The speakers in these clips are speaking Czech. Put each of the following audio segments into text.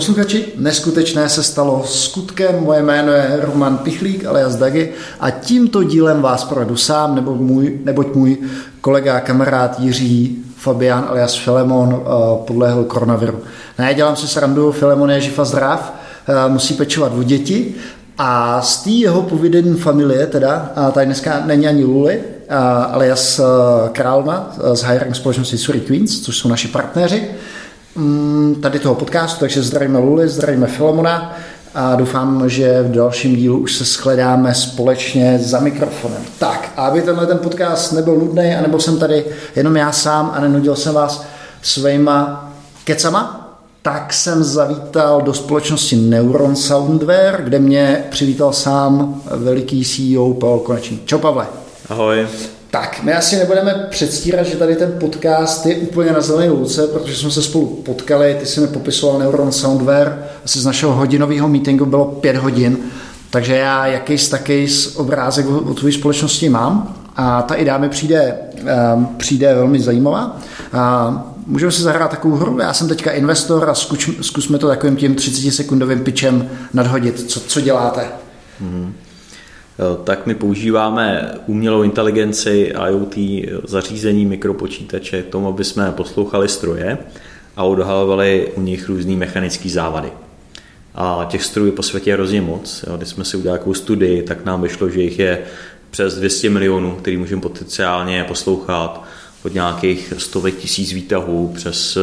Posluchači, neskutečné se stalo skutkem. Moje jméno je Roman Pichlík alias Dagi a tímto dílem vás provedu sám, nebo můj, neboť můj kolega a kamarád Jiří Fabián alias Filemon uh, podlehl koronaviru. Ne, dělám si srandu, Filemon je živ a zdrav, uh, musí pečovat o děti a z té jeho povědění familie, teda, a tady dneska není ani Luli, alias Králna z hiring společnosti Surrey Queens, což jsou naši partneři, tady toho podcastu, takže zdravíme Luli, zdravíme Filemona a doufám, že v dalším dílu už se shledáme společně za mikrofonem. Tak, a aby tenhle ten podcast nebyl nudný a nebo jsem tady jenom já sám a nenudil jsem vás svýma kecama, tak jsem zavítal do společnosti Neuron Soundware, kde mě přivítal sám veliký CEO Pavel Konečný. Čau Pavle. Ahoj. Tak, my asi nebudeme předstírat, že tady ten podcast je úplně na zelené louce, protože jsme se spolu potkali, ty jsi mi popisoval Neuron Soundware, asi z našeho hodinového meetingu bylo pět hodin, takže já jakýs takýs obrázek o tvojí společnosti mám a ta idea mi přijde, um, přijde velmi zajímavá. A můžeme si zahrát takovou hru, já jsem teďka investor a zkusme to takovým tím 30 sekundovým pitchem nadhodit, co, co děláte. Mm-hmm. Eh, tak my používáme umělou inteligenci IoT zařízení mikropočítače k tomu, aby jsme poslouchali stroje a odhalovali u nich různé mechanické závady. A těch strojů po světě je hrozně moc. Když jsme si udělali takovou studii, tak nám vyšlo, že jich je přes 200 milionů, který můžeme potenciálně poslouchat od nějakých stovek tisíc výtahů přes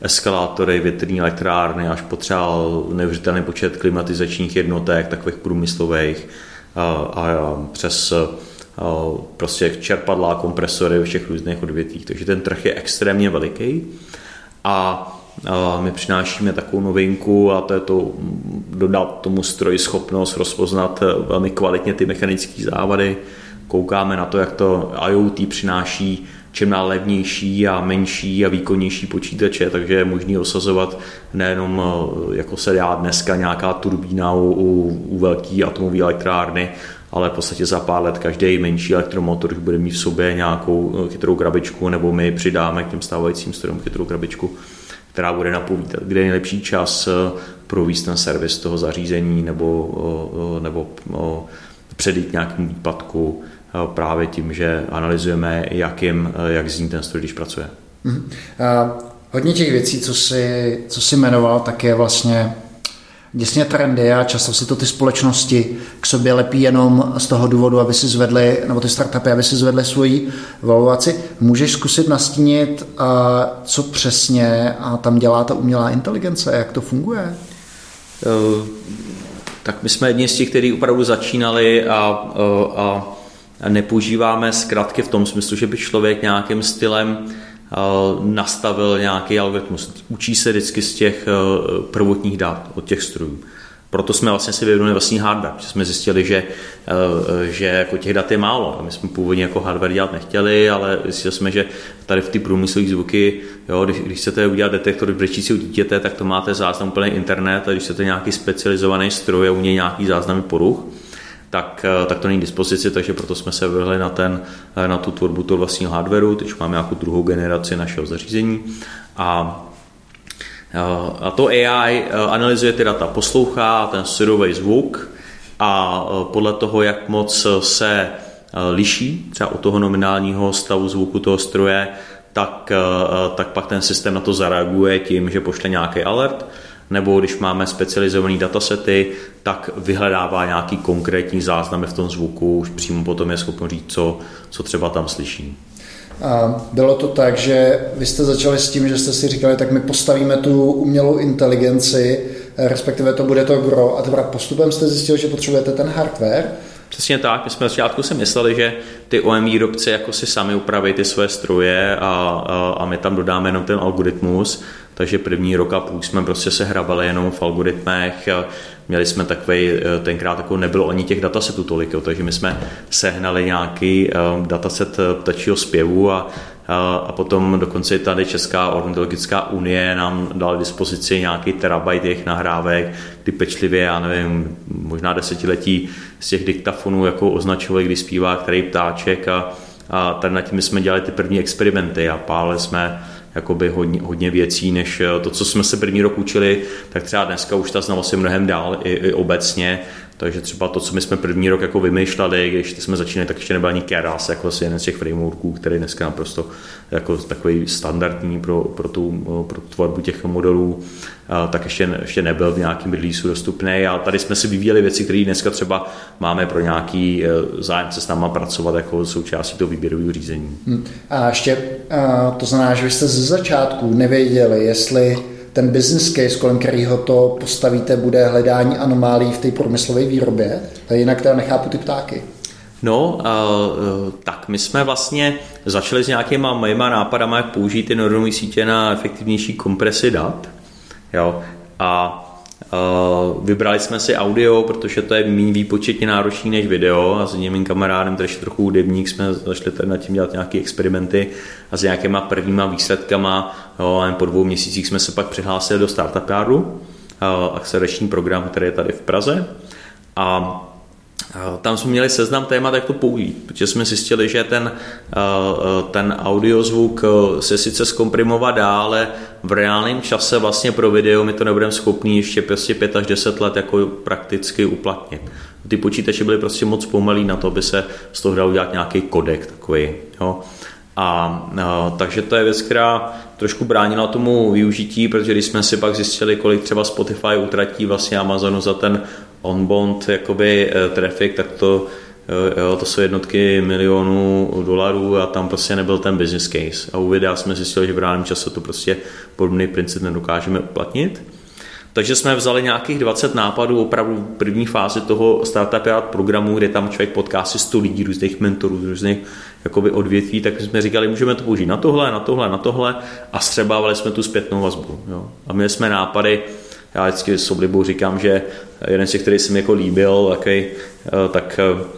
eskalátory, větrní elektrárny až po třeba neuvěřitelný počet klimatizačních jednotek, takových průmyslových, a přes prostě čerpadla, kompresory všech různých odvětvích. Takže ten trh je extrémně veliký a my přinášíme takovou novinku a to je to dodat tomu stroji schopnost rozpoznat velmi kvalitně ty mechanické závady. Koukáme na to, jak to IoT přináší čím dál levnější a menší a výkonnější počítače, takže je možný osazovat nejenom jako se dá dneska nějaká turbína u, u, u velké atomové elektrárny, ale v podstatě za pár let každý menší elektromotor už bude mít v sobě nějakou chytrou krabičku, nebo my přidáme k těm stávajícím strojům chytrou krabičku, která bude napovídat, kde je nejlepší čas pro ten servis toho zařízení nebo, nebo předjít nějakému výpadku právě tím, že analyzujeme, jak, jim, jak zní ten stroj, když pracuje. Uh, hodně těch věcí, co si, co si jmenoval, tak je vlastně děsně trendy a často si to ty společnosti k sobě lepí jenom z toho důvodu, aby si zvedli, nebo ty startupy, aby si zvedli svoji valuaci. Můžeš zkusit nastínit, co přesně a tam dělá ta umělá inteligence, jak to funguje? Tak my jsme jedni z těch, kteří opravdu začínali a, a nepoužíváme zkratky v tom smyslu, že by člověk nějakým stylem eh, nastavil nějaký algoritmus. Učí se vždycky z těch eh, prvotních dat od těch strojů. Proto jsme vlastně si vyvinuli vlastní hardware, že jsme zjistili, že, eh, že jako těch dat je málo. My jsme původně jako hardware dělat nechtěli, ale zjistili jsme, že tady v ty průmyslové zvuky, jo, když, když chcete udělat detektor brečícího dítěte, tak to máte záznam úplný internet a když chcete nějaký specializovaný stroj a u něj nějaký záznamy poruch, tak, eh, tak to není k dispozici, takže proto jsme se vrhli na, ten, eh, na tu tvorbu toho vlastního hardwareu, teď máme nějakou druhou generaci našeho zařízení. A eh, a to AI analyzuje ty data, poslouchá ten syrový zvuk a podle toho, jak moc se liší třeba od toho nominálního stavu zvuku toho stroje, tak, tak pak ten systém na to zareaguje tím, že pošle nějaký alert nebo když máme specializované datasety, tak vyhledává nějaký konkrétní záznamy v tom zvuku, už přímo potom je schopno říct, co, co třeba tam slyší. A bylo to tak, že vy jste začali s tím, že jste si říkali, tak my postavíme tu umělou inteligenci, respektive to bude to gro, a teprve postupem jste zjistili, že potřebujete ten hardware, Přesně tak, my jsme začátku si mysleli, že ty OM výrobci jako si sami upraví ty své stroje a, a, a my tam dodáme jenom ten algoritmus, takže první rok a půl jsme prostě se hrabali jenom v algoritmech, měli jsme takový, eh, tenkrát jako nebylo ani těch datasetů tolik, jo, takže my jsme sehnali nějaký um, dataset eh, ptačího zpěvu a, a, a potom dokonce i tady Česká ornitologická unie nám dala dispozici nějaký terabajt jejich nahrávek, kdy pečlivě, já nevím, možná desetiletí z těch diktafonů jako označovali, kdy zpívá který ptáček a, a tady na tím jsme dělali ty první experimenty a páli jsme jakoby hodně, hodně věcí, než to, co jsme se první rok učili, tak třeba dneska už ta znalost je mnohem dál i, i obecně takže třeba to, co my jsme první rok jako vymýšleli, když jsme začínali, tak ještě nebyl ani Keras, jako asi jeden z těch frameworků, který dneska naprosto jako takový standardní pro, pro, tu, pro tvorbu těch modelů, tak ještě, ještě nebyl v nějakém releaseu dostupný. A tady jsme si vyvíjeli věci, které dneska třeba máme pro nějaký e, zájemce s náma pracovat jako součástí toho výběrového řízení. Hmm. A ještě to znamená, že vy jste ze začátku nevěděli, jestli ten business case, kolem kterého to postavíte, bude hledání anomálí v té průmyslové výrobě. Jinak teda nechápu ty ptáky. No, uh, tak my jsme vlastně začali s nějakýma mojima nápadama, jak použít ty neuronové sítě na efektivnější kompresi dat. Jo. A vybrali jsme si audio, protože to je méně výpočetně náročný než video a s jedním kamarádem, který je trochu hudebník, jsme začali tady nad tím dělat nějaké experimenty a s nějakýma prvníma výsledkama jo, a po dvou měsících jsme se pak přihlásili do Startup Yardu, uh, akcelerační program, který je tady v Praze. A tam jsme měli seznam témat, jak to použít, protože jsme zjistili, že ten, ten audiozvuk se sice zkomprimovat dá, ale v reálném čase vlastně pro video my to nebudeme schopni ještě prostě 5 až 10 let jako prakticky uplatnit. Ty počítače byly prostě moc pomalý na to, aby se z toho dal udělat nějaký kodek takový. Jo. A, a takže to je věc, která trošku bránila tomu využití, protože když jsme si pak zjistili, kolik třeba Spotify utratí vlastně Amazonu za ten on-bond jakoby eh, traffic, tak to, eh, jo, to jsou jednotky milionů dolarů a tam prostě nebyl ten business case. A u videa jsme zjistili, že v reálném čase to prostě podobný princip nedokážeme uplatnit. Takže jsme vzali nějakých 20 nápadů opravdu v první fázi toho Startup programu, kde tam člověk potká si 100 lidí, různých mentorů, různých jakoby odvětví, tak jsme říkali, můžeme to použít na tohle, na tohle, na tohle a střebávali jsme tu zpětnou vazbu. Jo. A měli jsme nápady, já vždycky s oblibou říkám, že jeden z těch, který se mi jako líbil, taký, eh, tak eh,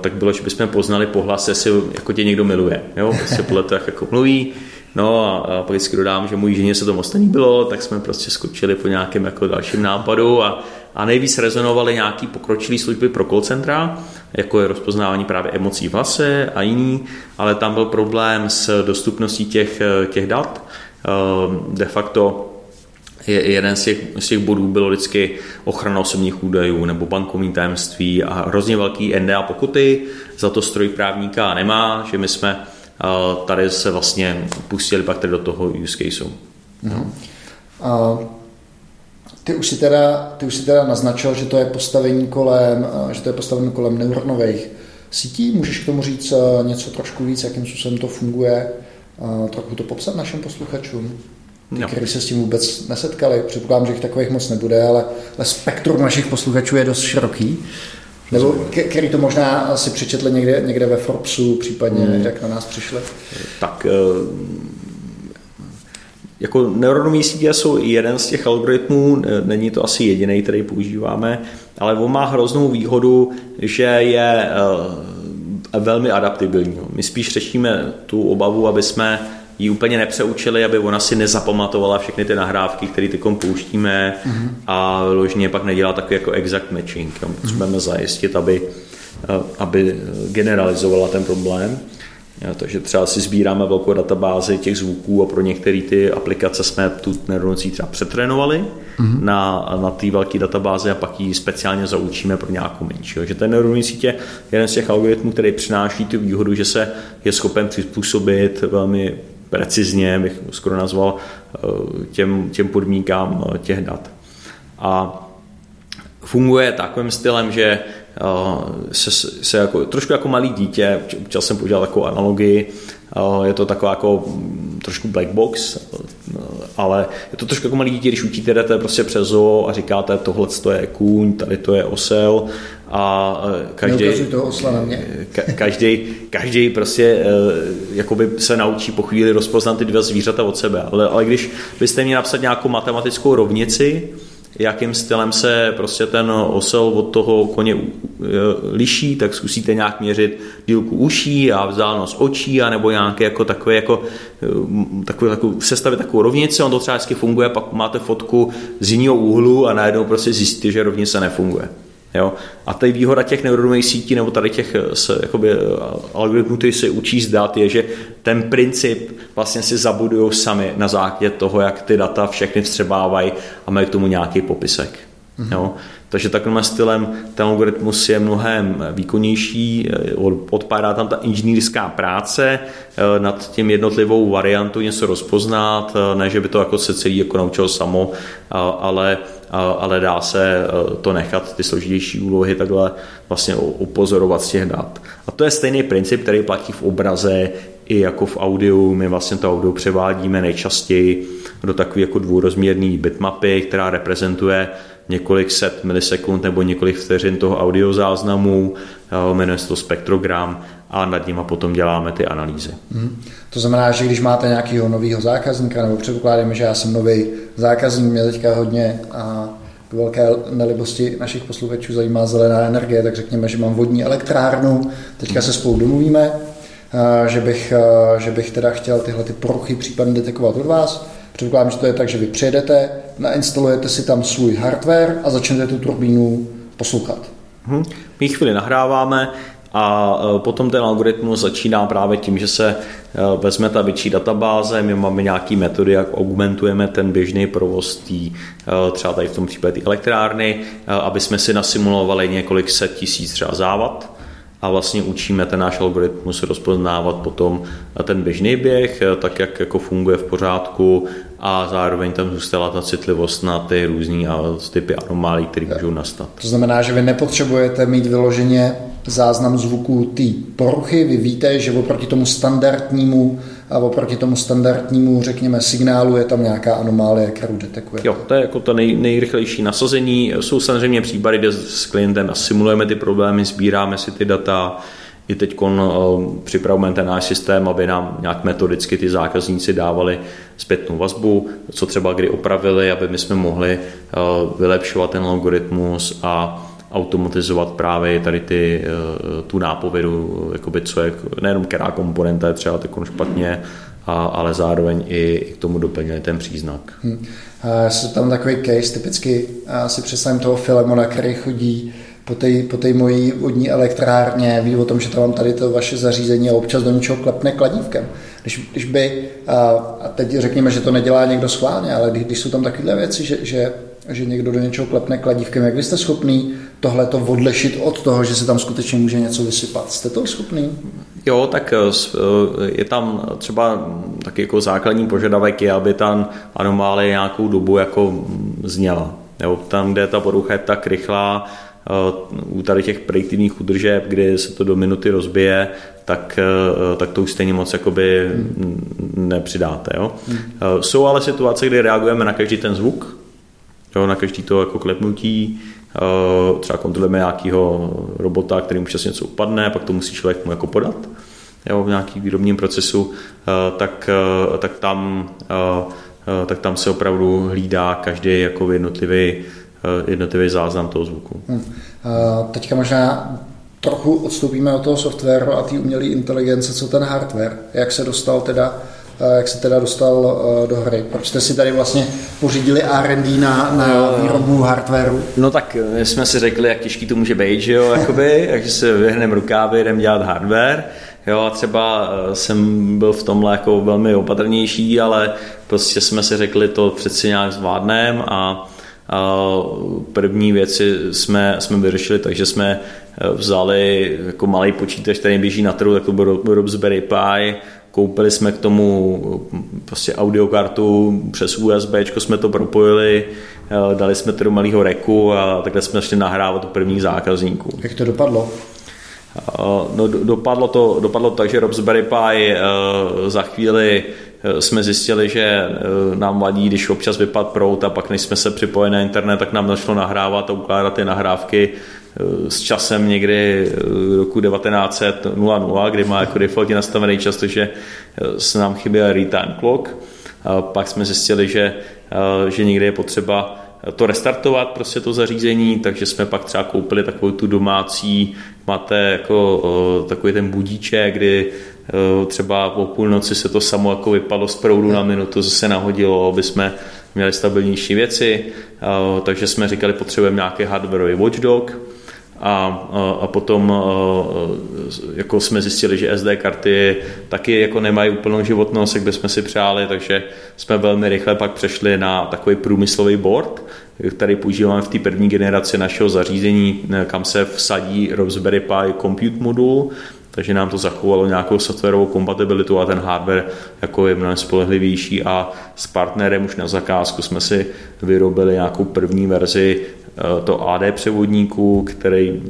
tak bylo, že bychom poznali pohlas, jestli jako tě někdo miluje. Jo? Prostě podle toho, jak jako mluví. No a, a pak vždycky dodám, že můj ženě se to moc nelíbilo, tak jsme prostě skočili po nějakém jako dalším nápadu a, a nejvíc rezonovaly nějaký pokročilý služby pro call centra, jako je rozpoznávání právě emocí v hlase a jiný, ale tam byl problém s dostupností těch, těch dat. De facto je, jeden z těch, z těch bodů bylo vždycky ochrana osobních údajů nebo bankovní tajemství a hrozně velký NDA pokuty, za to stroj právníka nemá, že my jsme tady se vlastně pustili pak do toho use caseu. Mm-hmm. A ty už si teda, ty už si teda naznačil, že to je postavení kolem, že to je postavení kolem neuronových sítí. Můžeš k tomu říct něco trošku víc, jakým způsobem to funguje, trochu to popsat našim posluchačům? Ty, no. kteří se s tím vůbec nesetkali. Předpokládám, že jich takových moc nebude, ale, ale spektrum našich posluchačů je dost široký. Nebo který to možná si přečetli někde, někde ve Forbesu, případně hmm. jak na nás přišli? Tak eh, jako neuronové sítě jsou jeden z těch algoritmů, není to asi jediný, který používáme, ale on má hroznou výhodu, že je eh, velmi adaptibilní. My spíš řešíme tu obavu, aby jsme ji úplně nepřeučili, aby ona si nezapamatovala všechny ty nahrávky, které ty pouštíme a ložně pak nedělá takový jako exact matching. Jo. Potřebujeme zajistit, aby, eh, aby generalizovala ten problém. Jo, takže třeba si sbíráme velkou databázi těch zvuků a pro některé ty aplikace jsme tu neuronocí třeba přetrénovali mm-hmm. na, na té velké databázi a pak ji speciálně zaučíme pro nějakou menší. Takže ten neuronní sítě je jeden z těch algoritmů, který přináší tu výhodu, že se je schopen přizpůsobit velmi precizně, bych skoro nazval, eh, těm, těm podmínkám eh, těch dat. A funguje takovým stylem, že eh, se, se jako, trošku jako malý dítě, občas jsem používal takovou analogii, je to taková jako mm, trošku black box, ale je to trošku jako malý dítě, když utíte, jdete prostě přes zoo a říkáte, tohle to je kůň, tady to je osel a e, každý, toho na mě. každý, každý prostě e, jakoby se naučí po chvíli rozpoznat ty dva zvířata od sebe. Ale, ale když byste měli napsat nějakou matematickou rovnici, jakým stylem se prostě ten osel od toho koně e, liší, tak zkusíte nějak měřit dílku uší a vzdálenost očí, a nebo nějaké jako takové, jako, takové, takovou, sestavit takovou rovnici, on to třeba hezky funguje, pak máte fotku z jiného úhlu a najednou prostě zjistíte, že rovnice nefunguje. Jo? A tady výhoda těch neuronových sítí nebo tady těch se, jakoby, algoritmů, který se učí zdat, je, že ten princip vlastně si zabudují sami na základě toho, jak ty data všechny vstřebávají a mají k tomu nějaký popisek. Mm-hmm. Jo? Takže takovým stylem ten algoritmus je mnohem výkonnější, odpadá tam ta inženýrská práce eh, nad tím jednotlivou variantu něco rozpoznat, eh, ne, že by to jako se celý jako naučil samo, ale, ale dá se eh, to nechat, ty složitější úlohy takhle vlastně upozorovat z těch dat. A to je stejný princip, který platí v obraze i jako v audiu. My vlastně to audio převádíme nejčastěji do takové jako dvůrozměrné bitmapy, která reprezentuje několik set milisekund nebo několik vteřin toho audiozáznamu, eh, jmenuje se to spektrogram a nad nima potom děláme ty analýzy. Hmm. To znamená, že když máte nějakého nového zákazníka, nebo předpokládáme, že já jsem nový zákazník, mě teďka hodně a k velké nelibosti našich posluchačů zajímá zelená energie, tak řekněme, že mám vodní elektrárnu, teďka se spolu domluvíme, eh, že bych, eh, že bych teda chtěl tyhle ty poruchy případně detekovat od vás, Předpokládám, že to je tak, že vy přijedete, nainstalujete si tam svůj hardware a začnete tu turbínu poslouchat. Hmm. My chvíli nahráváme a e, potom ten algoritmus začíná právě tím, že se e, vezme ta větší databáze, my máme nějaké metody, jak augmentujeme ten běžný provoz tý, e, třeba tady v tom případě elektrárny, aby jsme si nasimulovali několik set tisíc třeba závad a vlastně učíme ten náš algoritmus rozpoznávat potom ten běžný běh, tak jak jako funguje v pořádku a zároveň tam zůstala ta citlivost na ty různé typy anomálí, které můžou nastat. To znamená, že vy nepotřebujete mít vyloženě záznam zvuku té poruchy, vy víte, že oproti tomu standardnímu a oproti tomu standardnímu, řekněme, signálu je tam nějaká anomálie, kterou detekuje. Jo, to je jako to nej, nejrychlejší nasazení. Jsou samozřejmě případy, kde s klientem simulujeme ty problémy, sbíráme si ty data, i teď eh, připravujeme ten náš systém, aby nám nějak metodicky ty zákazníci dávali zpětnou vazbu, co třeba kdy opravili, aby my jsme mohli eh, vylepšovat ten algoritmus a automatizovat právě tady ty, eh, tu nápovědu, jakoby co je, nejenom která komponenta je třeba takovou špatně, a, ale zároveň i k tomu doplnili ten příznak. Hmm. Se tam takový case, typicky si představím toho Filemona, který chodí po té po tej mojí vodní elektrárně, ví o tom, že tam mám tady to vaše zařízení a občas do něčeho klepne kladívkem. Když, když by, a teď řekněme, že to nedělá někdo schválně, ale když, když jsou tam takovéhle věci, že, že, že někdo do něčeho klepne kladívkem, jak vy jste schopný tohle to odlešit od toho, že se tam skutečně může něco vysypat? Jste to schopný? Jo, tak eh, eh, je tam třeba taky jako základní požadavek je, aby ta anomálie nějakou dobu jako zněla. Jo, tam, kde ta porucha je tak rychlá, u tady těch prediktivních udržeb, kdy se to do minuty rozbije, tak, eh, tak to už stejně moc jakoby nepřidáte. Jo? Hmm. Jsou ale situace, kdy reagujeme na každý ten zvuk, jo, na každý to jako klepnutí, třeba kontrolujeme nějakého robota, který mu čas něco upadne, pak to musí člověk mu jako podat jo, v nějaký výrobním procesu, tak, tak, tam, tak tam se opravdu hlídá každý jako jednotlivý Eh, jednotlivý záznam toho zvuku. Hmm. Teďka možná trochu odstoupíme od toho softwaru a té umělé inteligence, co ten hardware, jak se dostal teda eh, jak se teda dostal eh, do hry. Proč jste si tady vlastně pořídili R&D na, na výrobu hardwareu? No tak jsme si řekli, jak těžký to může být, že jo, jakoby, takže se vyhneme rukávy, jdem dělat hardware. Jo, a třeba jsem byl v tomhle jako velmi opatrnější, ale prostě jsme si řekli, to přeci nějak zvládneme a První věci jsme, jsme vyřešili, takže jsme eh, vzali jako malý počítač, který běží na trhu, jako byl Raspberry Pi, koupili jsme k tomu prostě audiokartu přes USB, jsme to propojili, eh, dali jsme to do malého reku a takhle jsme začali nahrávat u prvních zákazníků. Jak to dopadlo? Eh, no, dopadlo to, dopadlo tak, že Raspberry Pi za chvíli Eh, jsme zjistili, že eh, nám vadí, když občas vypad prout a pak než jsme se připojili na internet, tak nám začalo nahrávat a ukládat ty nahrávky eh, s časem někdy roku 1900, kdy má jako defaultně nastavený čas, takže se nám chyběl real-time clock. Pak jsme zjistili, že, že někdy je potřeba to restartovat prostě to zařízení, takže jsme pak třeba koupili takovou tu domácí, máte jako takový ten budíček, kdy Eh, třeba po půlnoci se to samo jako vypadlo z proudu na minutu, zase nahodilo, aby jsme měli stabilnější věci, eh, takže jsme říkali, potřebujeme nějaký hardwareový watchdog, a, a potom jako jsme zjistili, že SD karty taky jako nemají úplnou životnost, jak bychom si přáli, takže jsme velmi rychle pak přešli na takový průmyslový board, který používáme v té první generaci našeho zařízení, kam se vsadí Raspberry Pi Compute modul, takže nám to zachovalo nějakou softwarovou kompatibilitu a ten hardware jako je mnohem spolehlivější a s partnerem už na zakázku jsme si vyrobili nějakou první verzi eh, to AD převodníku, který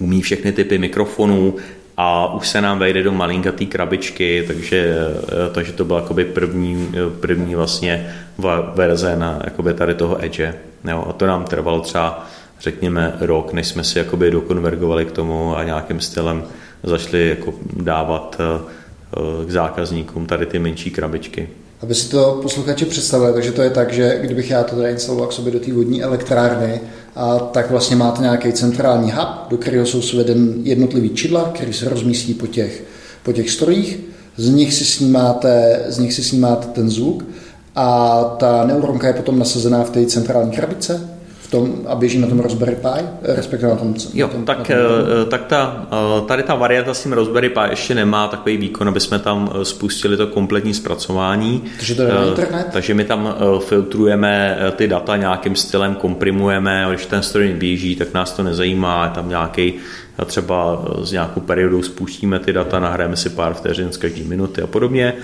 umí všechny typy mikrofonů a už se nám vejde do malinkatý krabičky, takže, eh, takže to byla první, eh, první vlastně verze na jakoby tady toho Edge. Jo, a to nám trvalo třeba řekněme rok, než jsme si jakoby dokonvergovali k tomu a nějakým stylem začali jako dávat eh, k zákazníkům tady ty menší krabičky. Aby si to posluchači představili, takže to je tak, že kdybych já to tady instaloval k sobě do té vodní elektrárny, a tak vlastně máte nějaký centrální hub, do kterého jsou sveden jednotlivý čidla, který se rozmístí po těch, po těch strojích, z nich si snímáte, z nich si snímáte ten zvuk a ta neuronka je potom nasazená v té centrální krabice v tom a běží na tom Raspberry Pi, respektive na tom... Jo, na tom, tak, na tom eh, tak ta, eh, tady ta varianta s tím Raspberry Pi ještě nemá takový výkon, aby jsme tam eh, spustili to kompletní zpracování. Takže to je na internet? Takže my tam filtrujeme ty data nějakým stylem, komprimujeme, a když ten stroj běží, tak nás to nezajímá, je tam nějaký třeba s nějakou periodou spustíme ty data, nahrajeme si pár vteřin z každé minuty a podobně.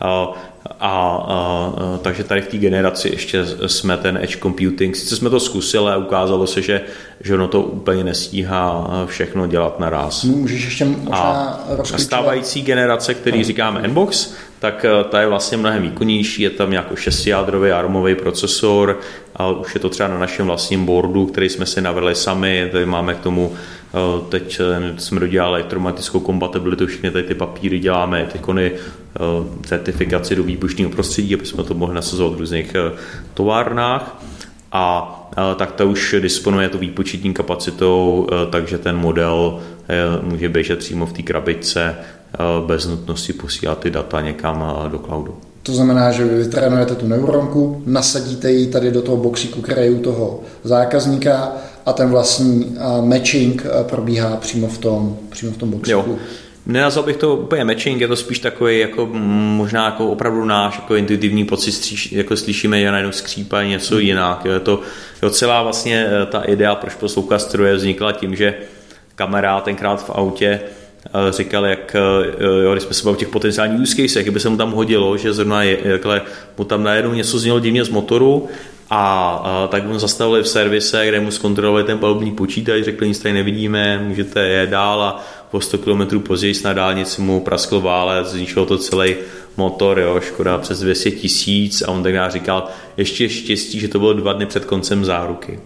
A, a, a, takže tady v té generaci ještě jsme ten edge computing, sice jsme to zkusili, ukázalo se, že, že ono to úplně nestíhá všechno dělat naraz. Můžeš ještě možná a stávající generace, který no. říkáme Nbox, tak eh, ta je vlastně mnohem výkonnější, je tam jako šestijádrový armový procesor a už je to třeba na našem vlastním boardu, který jsme si navrli sami, tady máme k tomu teď eh, jsme dodělali elektromatickou kompatibilitu, všechny tady ty papíry děláme, ty kony eh, certifikaci do výbušného prostředí, aby jsme to mohli nasazovat v různých továrnách. A tak to už disponuje to výpočetní kapacitou, takže ten model může běžet přímo v té krabičce bez nutnosti posílat ty data někam do cloudu. To znamená, že vy vytrénujete tu neuronku, nasadíte ji tady do toho boxíku, u toho zákazníka a ten vlastní matching probíhá přímo v tom, přímo v tom boxu. Jo. Nenazval bych to úplně matching, je to spíš takový jako možná jako opravdu náš jako intuitivní pocit, stříš, jako slyšíme, že najednou skřípá něco hmm. jinak. Je to jo, celá vlastně e, ta idea, proč poslouchat stroje, vznikla tím, že kamarád tenkrát v autě e, říkal, jak jo, když jsme se bavili o těch potenciálních use casech, kdyby se mu tam hodilo, že zrovna je, jakhle, mu tam najednou něco znělo divně z motoru a, a tak mu zastavili v servise, kde mu zkontrolovali ten palubní počítač, řekli, nic tady nevidíme, můžete je dál a po 100 km později na dálnici mu praskl válec, zničilo to celý motor, jo, škoda přes 200 tisíc a on tak říkal, ještě štěstí, že to bylo dva dny před koncem záruky.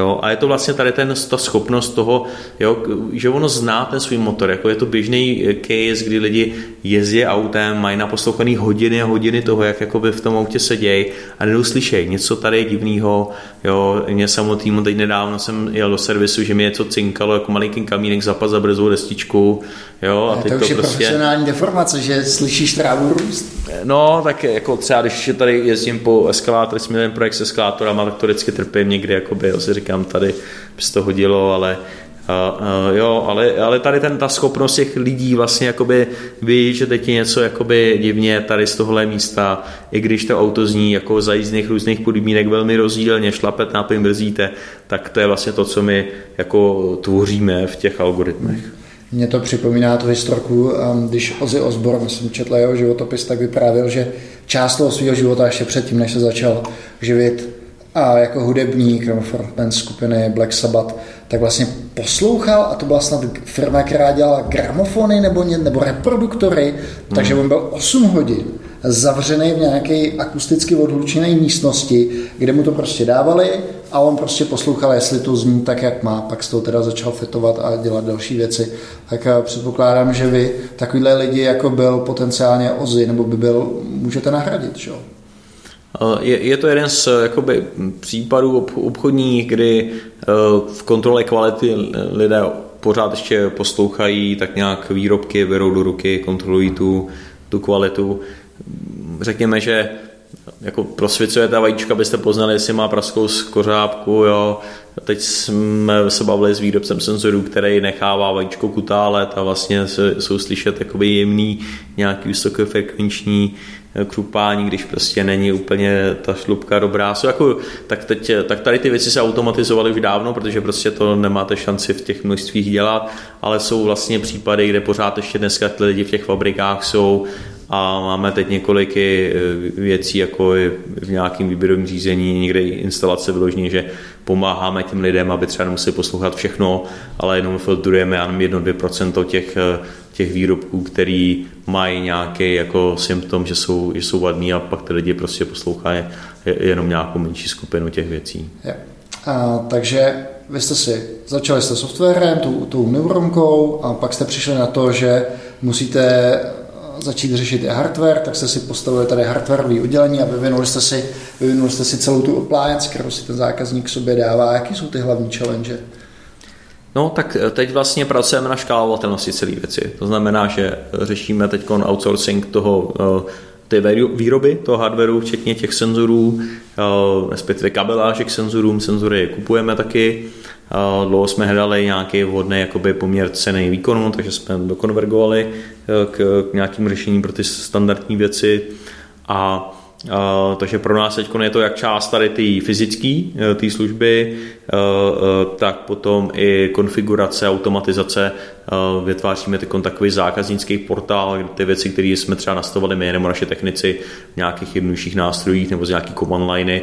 Jo, a je to vlastně tady ten, ta schopnost toho, jo, že ono zná ten svůj motor. Jako je to běžný case, kdy lidi jezdí autem, mají naposlouchaný hodiny a hodiny toho, jak jakoby v tom autě sedějí a nedou slyšej, něco tady je divného. Jo, mě samotnému teď nedávno jsem jel do servisu, že mi něco cinkalo jako malinký kamínek zapad za brzou destičku. Jo, a teď to, už to je prostě... profesionální deformace, že slyšíš trávu růst. No, tak jako třeba, když tady jezdím po eskalátoru, jsme jeden projekt s eskalátorama, tak to vždycky trpím někdy, jakoby, jo, si říkám, tady by to hodilo, ale Uh, jo, ale, ale tady ten, ta schopnost těch lidí vlastně jakoby ví, že teď je něco jakoby divně tady z tohle místa, i když to auto zní jako za jízdných různých podmínek velmi rozdílně, šlapet nápojím brzíte, tak to je vlastně to, co my jako tvoříme v těch algoritmech. Mně to připomíná tu historku, um, když Ozzy Osbourne, jsem četl jeho životopis, tak vyprávěl, že část toho svého života ještě předtím, než se začal živit a jako hudebník nebo frontman skupiny Black Sabbath, tak vlastně poslouchal a to byla snad firma, která dělala gramofony nebo, nebo reproduktory, takže on byl 8 hodin zavřený v nějaké akusticky odhlučené místnosti, kde mu to prostě dávali a on prostě poslouchal, jestli to zní tak, jak má, pak z toho teda začal fetovat a dělat další věci. Tak eh, předpokládám, že vy takovýhle lidi, jako byl potenciálně Ozy, nebo by byl, můžete nahradit, že? Eh, je, je to jeden z jakoby, případů obchodních, kdy eh, v kontrole kvality lidé pořád ještě poslouchají tak nějak výrobky, berou do ruky, kontrolují tu, tu kvalitu. Řekněme, že jako prosvěcuje ta vajíčka, abyste poznali, jestli má praskou z kořápku, jo. Teď jsme se bavili s výrobcem senzorů, který nechává vajíčko kutálet a vlastně jsou slyšet takový jemný, nějaký vysokofrekvenční eh, krupání, když prostě není úplně ta šlubka dobrá. Jsou jako, tak, teď, tak tady ty věci se automatizovaly už dávno, protože prostě to nemáte šanci v těch množstvích dělat, ale jsou vlastně případy, kde pořád ještě dneska ty lidi v těch fabrikách jsou a máme teď několik eh, věcí, jako v nějakém výběrovém řízení, někde instalace vyloženě, že pomáháme těm lidem, aby třeba nemuseli poslouchat všechno, ale jenom filtrujeme jenom 1-2% těch, eh, těch výrobků, který mají nějaký jako symptom, že jsou, že jsou vadný a pak ty lidi prostě poslouchají jenom nějakou menší skupinu těch věcí. Je. A, takže vy jste si začali jste softwarem, tou, tou neuronkou a pak jste přišli na to, že musíte začít řešit i hardware, tak jste si postavili tady hardwareové oddělení a vyvinuli jste si, vyvinuli jste si celou tu appliance, kterou si ten zákazník sobě dává. Jaký jsou ty hlavní challenge? No, tak teď vlastně pracujeme na škálovatelnosti celé věci. To znamená, že řešíme teď outsourcing toho eh, ty výroby toho hardwareu, včetně těch senzorů, eh, respektive k senzorům, senzory kupujeme taky. Eh, dlouho jsme hledali nějaký vhodný jakoby poměr ceny výkonu, takže jsme dokonvergovali eh, k, k nějakým řešením pro ty standardní věci. A Takže pro nás teď je to jak část tady té fyzické té služby, uh, uh, tak potom i konfigurace, automatizace. Vytváříme takový zákaznický portál, kde ty věci, které jsme třeba nastavili my nebo naše technici v nějakých jednodušších nástrojích nebo z nějaký command liney,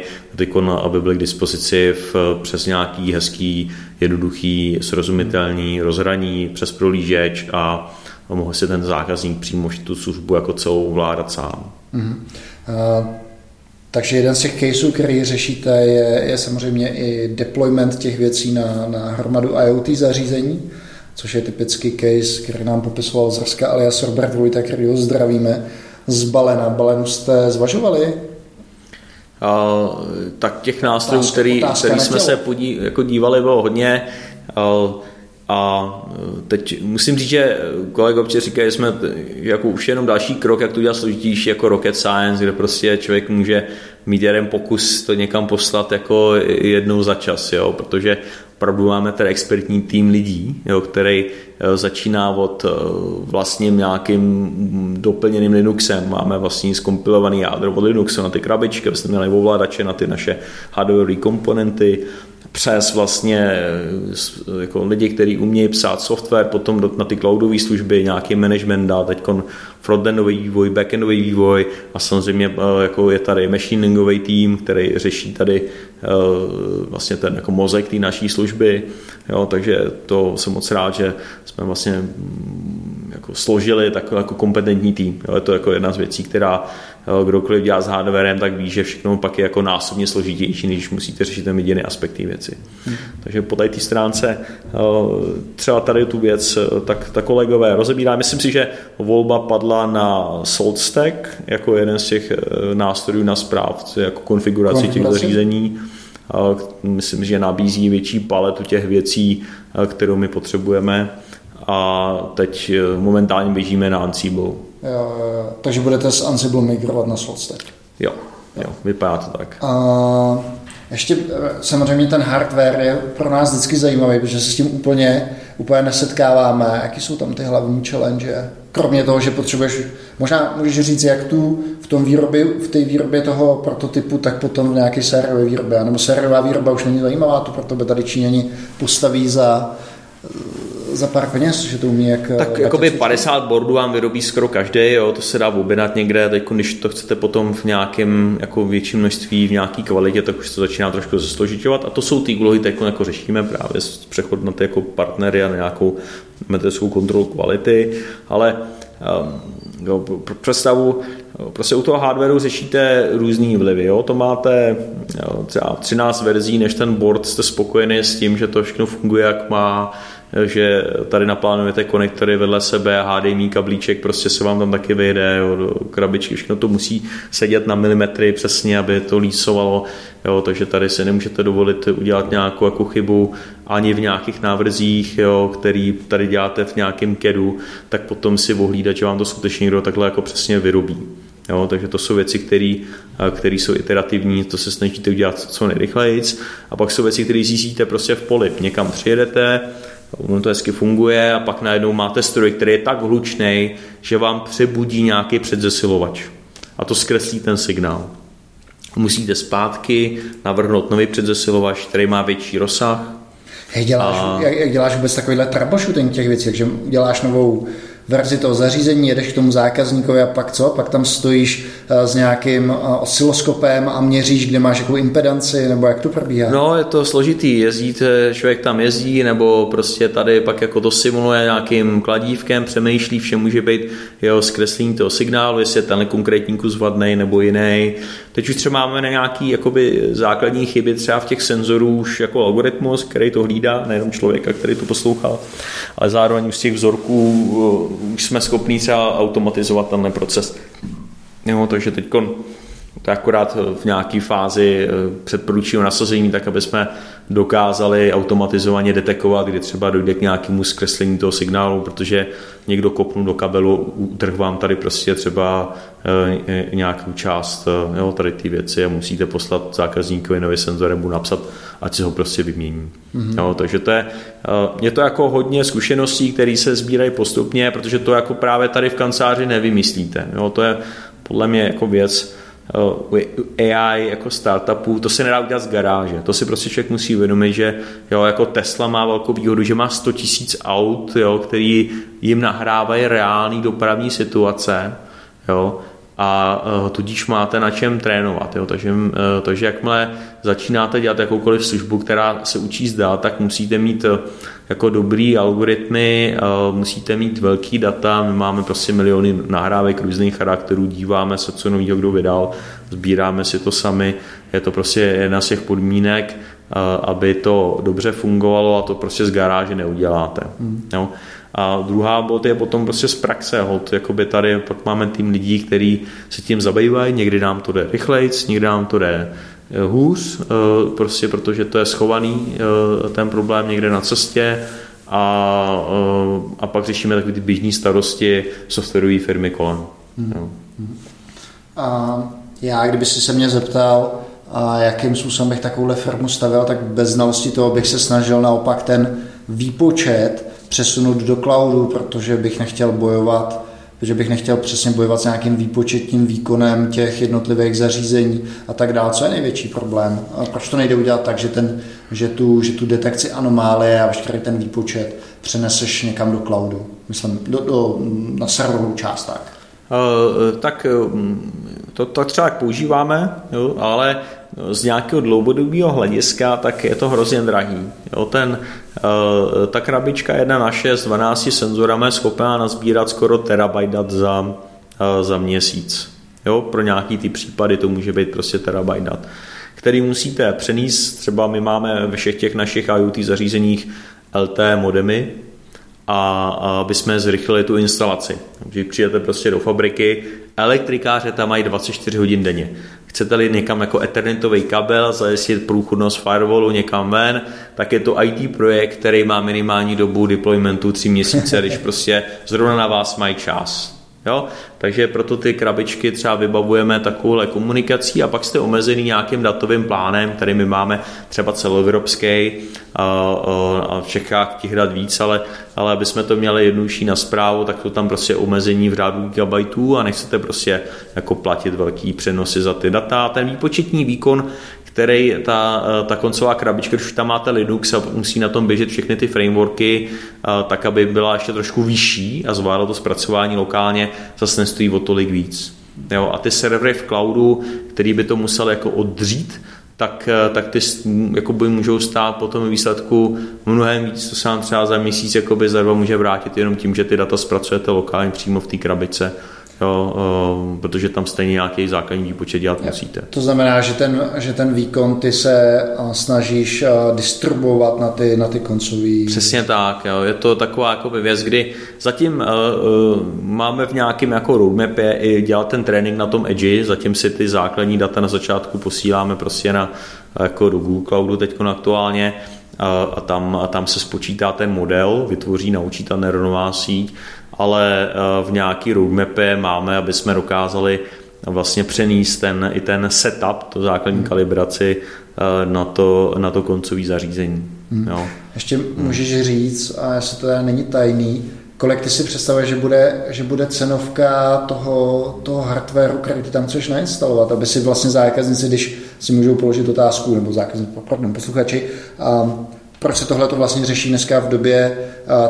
aby byly k dispozici v, přes nějaký hezký, jednoduchý, srozumitelný rozhraní přes prolížeč a mohl si ten zákazník přímo tu službu jako celou vládat sám. Mm-hmm. Takže jeden z těch caseů, který řešíte, je, je samozřejmě i deployment těch věcí na, na hromadu IoT zařízení, což je typický case, který nám popisoval Zrska alias Robert Vojta, který ho zdravíme, z Balena. Balenu jste zvažovali? Uh, tak těch nástrojů, který, který jsme se podí, jako dívali, bylo hodně. Uh, a e, teď musím říct, že kolega občas říká, že jsme jako už jenom další krok, jak to udělat složitější jako rocket science, kde prostě člověk může mít jeden pokus to někam poslat jako jednou za čas, jo, protože opravdu máme ten expertní tým lidí, jo, který e, začíná od e, vlastně nějakým doplněným Linuxem, máme vlastně skompilovaný jádro od Linuxu na ty krabičky, abyste měli ovladače na ty naše hardware komponenty, přes vlastně jako lidi, kteří umějí psát software, potom na ty cloudové služby, nějaký management dál, teď frontendový vývoj, backendový vývoj a samozřejmě eh, jako je tady machine learningový tým, který řeší tady eh, vlastně ten jako mozek té naší služby, jo, takže to jsem moc rád, že jsme vlastně mm, jako složili takový jako kompetentní tým. Jo, je to jako jedna z věcí, která kdokoliv dělá s hardwarem, tak ví, že všechno pak je jako násobně složitější, když musíte řešit ten jediné aspekty věci. Hmm. Takže po té stránce třeba tady tu věc, tak, tak kolegové rozebírá. Myslím si, že volba padla na SaltStack jako jeden z těch nástrojů na zpráv, jako konfiguraci těch zařízení. Myslím, že nabízí větší paletu těch věcí, kterou my potřebujeme a teď momentálně běžíme na Ansible. Jo, takže budete s Ansible migrovat na SaltStack. Jo, jo, vypadá to tak. A ještě e, samozřejmě ten hardware je pro nás vždycky zajímavý, protože se s tím úplně, úplně nesetkáváme. Jaký jsou tam ty hlavní challenge? Kromě toho, že potřebuješ, možná můžeš říct, jak tu v tom výrobě, v té výrobě toho prototypu, tak potom v nějaké sériové výrobě. Nebo sériová výroba už není zajímavá, to proto by tady Číňani postaví za za pár peněz, že to umí jak... Tak jak jakoby 50 boardů vám vyrobí skoro každý, jo, to se dá objednat někde, teď když to chcete potom v nějakém jako větším množství, v nějaké kvalitě, tak už to začíná trošku zesložitovat a to jsou ty úlohy, teď jako řešíme právě přechod na ty jako partnery a na nějakou metodickou kontrolu kvality, ale um, jo, pro představu, prostě u toho hardwareu řešíte různý vlivy. Jo? To máte jo, třeba 13 verzí, než ten board jste spokojený s tím, že to všechno funguje, jak má, že tady naplánujete konektory vedle sebe, HDMI kablíček, prostě se vám tam taky vyjde, jo, do krabičky, všechno to musí sedět na milimetry přesně, aby to lísovalo, jo, takže tady si nemůžete dovolit udělat nějakou jako chybu ani v nějakých návrzích, jo, který tady děláte v nějakém kedu, tak potom si ohlídat, že vám to skutečně někdo takhle jako přesně vyrobí. Jo, takže to jsou věci, které které jsou iterativní, to se snažíte udělat co nejrychleji. A pak jsou věci, které zjistíte prostě v poli. Někam přijedete, ono to hezky funguje a pak najednou máte stroj, který je tak hlučný, že vám přebudí nějaký předzesilovač. A to zkreslí ten signál. Musíte zpátky navrhnout nový předzesilovač, který má větší rozsah. Jak děláš, a... jak, jak děláš vůbec takovýhle troubleshooting těch věcí? Takže děláš novou verzi toho zařízení, jedeš k tomu zákazníkovi a pak co? Pak tam stojíš eh, s nějakým eh, osciloskopem a měříš, kde máš jakou impedanci, nebo jak to probíhá? No, je to složitý. Jezdíte, člověk tam jezdí, nebo prostě tady pak jako to simuluje nějakým kladívkem, přemýšlí, vše může být jeho zkreslení toho signálu, jestli je ten konkrétní kus vadný nebo jiný. Teď už třeba máme nějaký jakoby základní chyby třeba v těch senzorů už jako algoritmus, který to hlídá, nejenom člověka, který to poslouchá, ale zároveň už z těch vzorků už jsme schopni třeba automatizovat tenhle proces. Jo, takže teď to je akorát v nějaké fázi eh, předporučího nasazení, tak aby jsme dokázali automatizovaně detekovat, kdy třeba dojde k nějakému zkreslení toho signálu, protože někdo kopnul do kabelu, utrh vám tady prostě třeba eh, nějakou část eh, jo, tady ty věci a musíte poslat zákazníkovi nový senzor nebo napsat, ať si ho prostě vymění. Mm-hmm. Jo, takže to je, je to jako hodně zkušeností, které se sbírají postupně, protože to jako právě tady v kanceláři nevymyslíte. Jo, to je podle mě jako věc, AI jako startupů, to se nedá udělat z garáže. To si prostě člověk musí uvědomit, že jo, jako Tesla má velkou výhodu, že má 100 tisíc aut, jo, který jim nahrávají reální dopravní situace, jo, a uh, tudíž máte na čem trénovat. Jo? Takže, uh, takže jakmile začínáte dělat jakoukoliv službu, která se učí zdát, tak musíte mít uh, jako dobrý algoritmy, musíte mít velký data, my máme prostě miliony nahrávek různých charakterů, díváme se, co nového kdo vydal, sbíráme si to sami, je to prostě jedna z těch podmínek, aby to dobře fungovalo a to prostě z garáže neuděláte. Hmm. Jo? A druhá bod je potom prostě z praxe. Hod, jakoby tady pak máme tým lidí, kteří se tím zabývají, někdy nám to jde rychlejc, někdy nám to jde eh, hůř, eh, prostě protože to je schovaný eh, ten problém někde na cestě a, a pak řešíme takové ty běžní starosti softwarové firmy kolem. Hmm. A já, kdyby si se mě zeptal, a jakým způsobem bych takovouhle firmu stavil, tak bez znalosti toho bych se snažil naopak ten výpočet přesunout do cloudu, protože bych nechtěl bojovat, protože bych nechtěl přesně bojovat s nějakým výpočetním výkonem těch jednotlivých zařízení a tak dále. Co je největší problém? A proč to nejde udělat tak, že, ten, že, tu, že tu detekci anomálie a veškerý ten výpočet přeneseš někam do cloudu, myslím, do, do, na serverovou část tak? Uh, tak to, to třeba používáme, jo, ale z nějakého dlouhodobého hlediska, tak je to hrozně drahý. Jo, ten, ta krabička 1 na 6 12 senzorama je schopná nazbírat skoro terabajt dat za, uh, za měsíc. Jo, pro nějaký ty případy to může být prostě terabajt dat, který musíte přenést. Třeba my máme ve všech těch našich IoT zařízeních LT modemy, a aby jsme zrychlili tu instalaci. Takže přijete prostě do fabriky, elektrikáře tam mají 24 hodin denně. Chcete-li někam jako ethernetový kabel, zajistit průchodnost firewallu někam ven, tak je to IT projekt, který má minimální dobu deploymentu 3 měsíce, když prostě zrovna na vás mají čas. Jo? Takže proto ty krabičky třeba vybavujeme takovouhle komunikací a pak jste omezený nějakým datovým plánem, který my máme třeba celoevropský a v Čechách těch dat víc, ale, ale aby jsme to měli jednodušší na zprávu, tak to tam prostě omezení v řádu gigabajtů a nechcete prostě jako platit velký přenosy za ty data. Ten výpočetní výkon který ta, ta koncová krabička, když tam máte Linux a musí na tom běžet všechny ty frameworky, tak aby byla ještě trošku vyšší a zvládla to zpracování lokálně, zase nestojí o tolik víc. Jo, a ty servery v cloudu, který by to musel jako odřít, tak, tak ty jakoby můžou stát potom výsledku mnohem víc, to se vám třeba za měsíc jakoby za dva může vrátit jenom tím, že ty data zpracujete lokálně přímo v té krabice jo, uh, protože tam stejně nějaký základní výpočet dělat musíte. To znamená, že ten, že ten výkon ty se snažíš uh, distribuovat na ty, na ty koncový... Přesně tak, jo. je to taková jako věc, kdy zatím uh, máme v nějakém jako roadmapě i dělat ten trénink na tom edge, zatím si ty základní data na začátku posíláme prostě na jako do Google Cloudu teď aktuálně, a tam, a tam se spočítá ten model, vytvoří, naučí ta neuronová síť ale eh, v nějaký roadmapě máme, aby jsme dokázali vlastně přenést ten, i ten setup, to základní hmm. kalibraci na to, na to koncové zařízení. Hmm. Jo. Ještě hmm. můžeš říct, a jestli to teda není tajný, kolik ty si představuješ, že bude, že bude cenovka toho, toho hardwareu, který ty tam chceš nainstalovat, aby si vlastně zákazníci, když si můžou položit otázku, nebo zákazníci, pardon, posluchači, um, proč se tohle to vlastně řeší dneska v době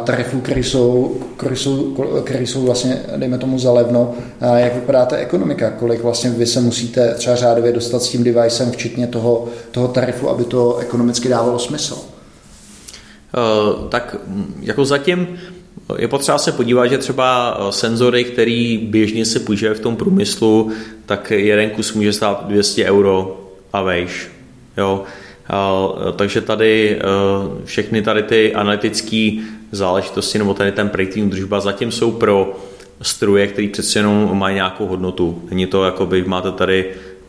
tarifů, které jsou, které jsou, které jsou vlastně, dejme tomu, za levno. Jak vypadá ta ekonomika? Kolik vlastně vy se musíte třeba řádově dostat s tím devicem, včetně toho, toho tarifu, aby to ekonomicky dávalo smysl? Uh, tak jako zatím je potřeba se podívat, že třeba senzory, který běžně se používají v tom průmyslu, tak jeden kus může stát 200 euro a vejš. Jo. Takže tady všechny tady ty analytické záležitosti nebo tady ten prediktivní držba zatím jsou pro struje, které přece jenom mají nějakou hodnotu. Není to, jako by máte tady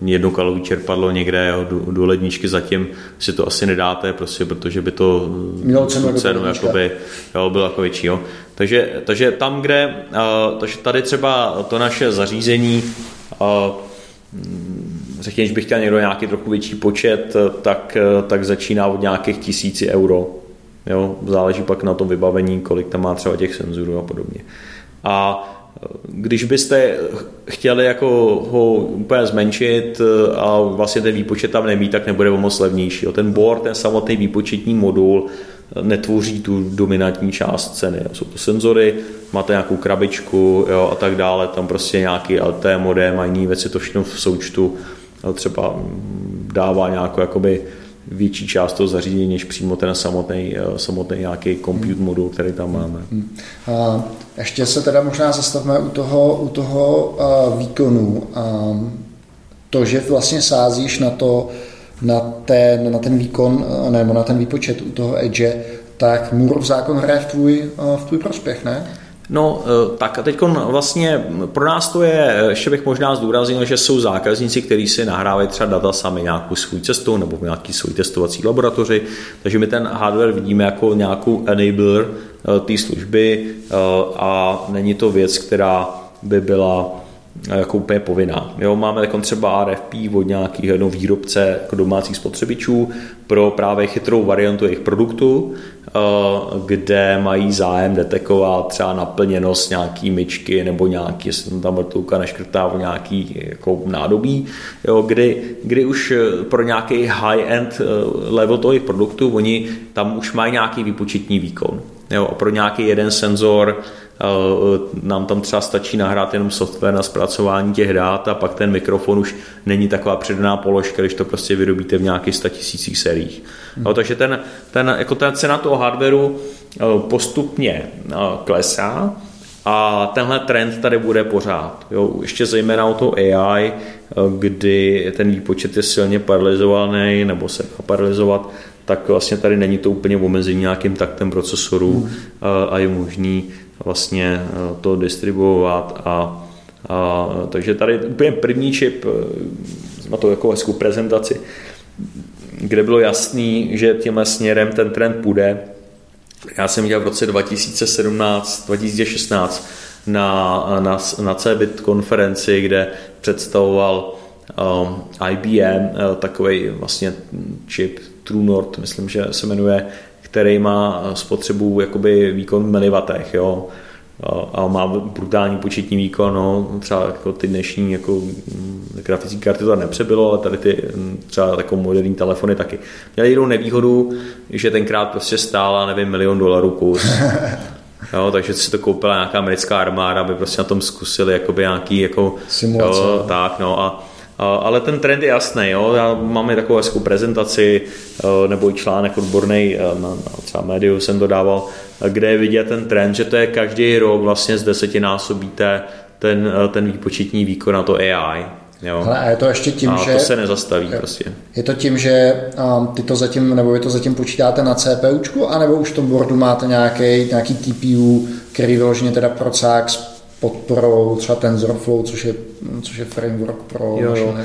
jedno kalový čerpadlo někde jo, do, do ledničky zatím si to asi nedáte, prostě, protože by to mělo cenu, cenu jakoby, jo, bylo jako větší. Jo. Takže, takže tam, kde, uh, takže tady třeba to naše zařízení uh, řekněme, že bych chtěl někdo nějaký trochu větší počet, tak, tak začíná od nějakých tisíci euro. Jo, záleží pak na tom vybavení, kolik tam má třeba těch senzorů a podobně. A když byste chtěli jako ho úplně zmenšit a vlastně ten výpočet tam nemít, tak nebude moc levnější. Ten board, ten samotný výpočetní modul netvoří tu dominantní část ceny. Jsou to senzory, máte nějakou krabičku jo, a tak dále, tam prostě nějaký LT modem a jiné věci, to všechno v součtu třeba dává nějakou jakoby větší část toho zařízení, než přímo ten samotný, eh, samotný nějaký compute modul, který tam máme. Hmm. A ještě se teda možná zastavme u toho, u toho uh, výkonu. Um, to, že vlastně sázíš na to, na ten, na ten výkon eh, nebo na ten výpočet u toho Edge, tak Moorov zákon hraje v tvůj, v tvůj prospěch, ne? No, eh, tak a teď vlastně pro nás to je, ještě bych možná zdůraznil, že jsou zákazníci, kteří si nahrávají třeba data sami nějakou svou cestou nebo v nějaký svůj testovací laboratoři, takže my ten hardware vidíme jako nějakou enabler eh, té služby a není to věc, která by byla jako úplně povinná. Jo, máme jako třeba RFP od nějakého no, výrobce jako domácích spotřebičů pro právě chytrou variantu jejich produktu, kde mají zájem detekovat třeba naplněnost nějaký myčky nebo nějaký, jestli tam vrtulka neškrtá o nějaký jako nádobí, jo, kdy, kdy už pro nějaký high-end eh, level toho jejich produktu, oni tam už mají nějaký výpočetní výkon. Jo, a pro nějaký jeden senzor Eh, nám tam třeba stačí nahrát jenom software na zpracování těch dát a pak ten mikrofon už není taková přidaná položka, když to prostě vyrobíte v nějakých 100 tisících seriích. No, takže ten, ten, jako ta cena toho hardwareu eh, postupně eh, klesá, a tenhle trend tady bude pořád. Jo, ještě zejména o to AI, kdy ten výpočet je silně paralizovaný nebo se paralizovat, tak vlastně tady není to úplně omezení nějakým taktem procesoru hmm. a je možný vlastně eh, to distribuovat a, a takže tady úplně první čip na to jako hezkou prezentaci, kde bylo jasný, že tímhle směrem ten trend půjde. Já jsem dělal v roce 2017, 2016 na, na, na CBIT konferenci, kde představoval um, IBM, uh, takový vlastně čip True North, myslím, že se jmenuje, který má spotřebu jakoby výkon v milivatech, jo, a má brutální početní výkon, no, třeba jako ty dnešní jako grafické karty to nepřebylo, ale tady ty mm, třeba jako moderní telefony taky. Měli jinou nevýhodu, že tenkrát prostě stála, nevím, milion dolarů kus. Jo, takže si to koupila nějaká americká armáda, aby prostě na tom zkusili jakoby nějaký jako, Simulace. Jo, tak, no a ale ten trend je jasný. Jo? Já máme takovou hezkou prezentaci nebo i článek odborný e, na, na třeba médiu jsem dodával, kde je vidět ten trend, že to je každý rok vlastně z desetinásobíte ten, e, ten výpočetní výkon na to AI. Jo. Hele, a je to ještě tím, a že... to se nezastaví je, prostě. Je to tím, že um, ty to zatím, nebo vy to zatím počítáte na CPUčku, anebo už v tom boardu máte nějaký, nějaký TPU, který vyloženě teda procák podporou třeba TensorFlow, což je, což je framework pro jo, jo.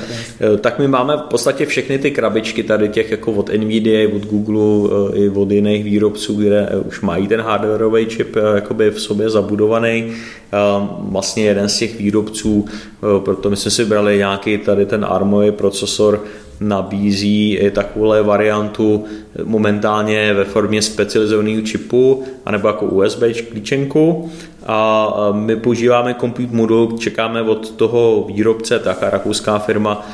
Tak my máme v podstatě všechny ty krabičky tady těch jako od Nvidia, od Google eh, i od jiných výrobců, které eh, už mají ten hardwareový čip eh, jakoby v sobě zabudovaný. Vlastně jeden z těch výrobců, proto my jsme si brali nějaký tady ten ARMový procesor, nabízí i takovou variantu momentálně ve formě specializovaného čipu anebo jako USB klíčenku a my používáme compute modul, čekáme od toho výrobce, taká rakouská firma,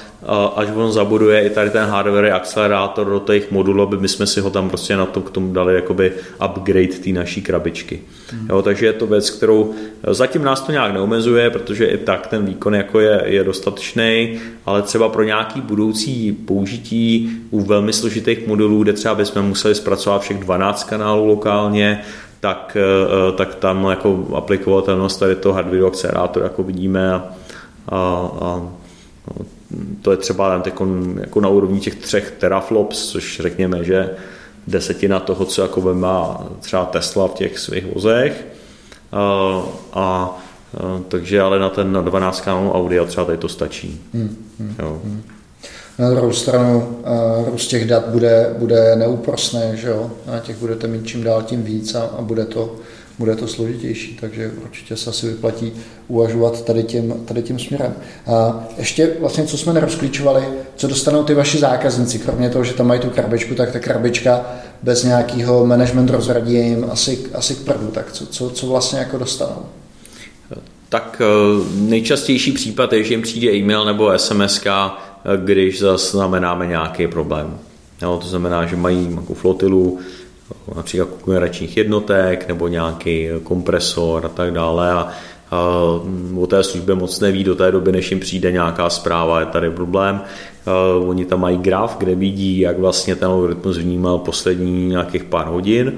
až on zabuduje i tady ten hardware akcelerátor do těch modulů, aby my jsme si ho tam prostě na to k tomu dali jakoby upgrade té naší krabičky. Hmm. Jo, takže je to věc, kterou zatím nás to nějak neomezuje, protože i tak ten výkon jako je, je dostatečný, ale třeba pro nějaký budoucí použití u velmi složitých modulů, kde třeba bychom museli zpracovat všech 12 kanálů lokálně, tak, eh, tak tam jako aplikovatelnost tady toho hardware akcelerátoru jako vidíme a, a, a to je třeba teď jako na úrovni těch třech teraflops, což řekněme, že desetina toho, co jako má třeba Tesla v těch svých vozech. A, a, a takže ale na ten na 12 kanálů audio třeba tady to stačí. Hmm, hmm, jo. Hmm. Na druhou stranu růst těch dat bude, bude neúprosný, že jo? Na těch budete mít čím dál tím víc a, a bude, to, bude to složitější, takže určitě se asi vyplatí uvažovat tady tím, tady tím směrem. A ještě vlastně, co jsme nerozklíčovali, co dostanou ty vaši zákazníci, kromě toho, že tam mají tu krabičku, tak ta krabička bez nějakého management rozradí jim asi, asi k prdu, tak co, co, co vlastně jako dostanou? Tak eh, nejčastější případ je, že jim přijde e-mail nebo SMS, když zaznamenáme nějaký problém. Jo, to znamená, že mají jako flotilu například generačních jednotek nebo nějaký kompresor a tak dále a, a o té službě moc neví do té doby, než jim přijde nějaká zpráva, je tady problém. A, oni tam mají graf, kde vidí, jak vlastně ten algoritmus vnímal poslední nějakých pár hodin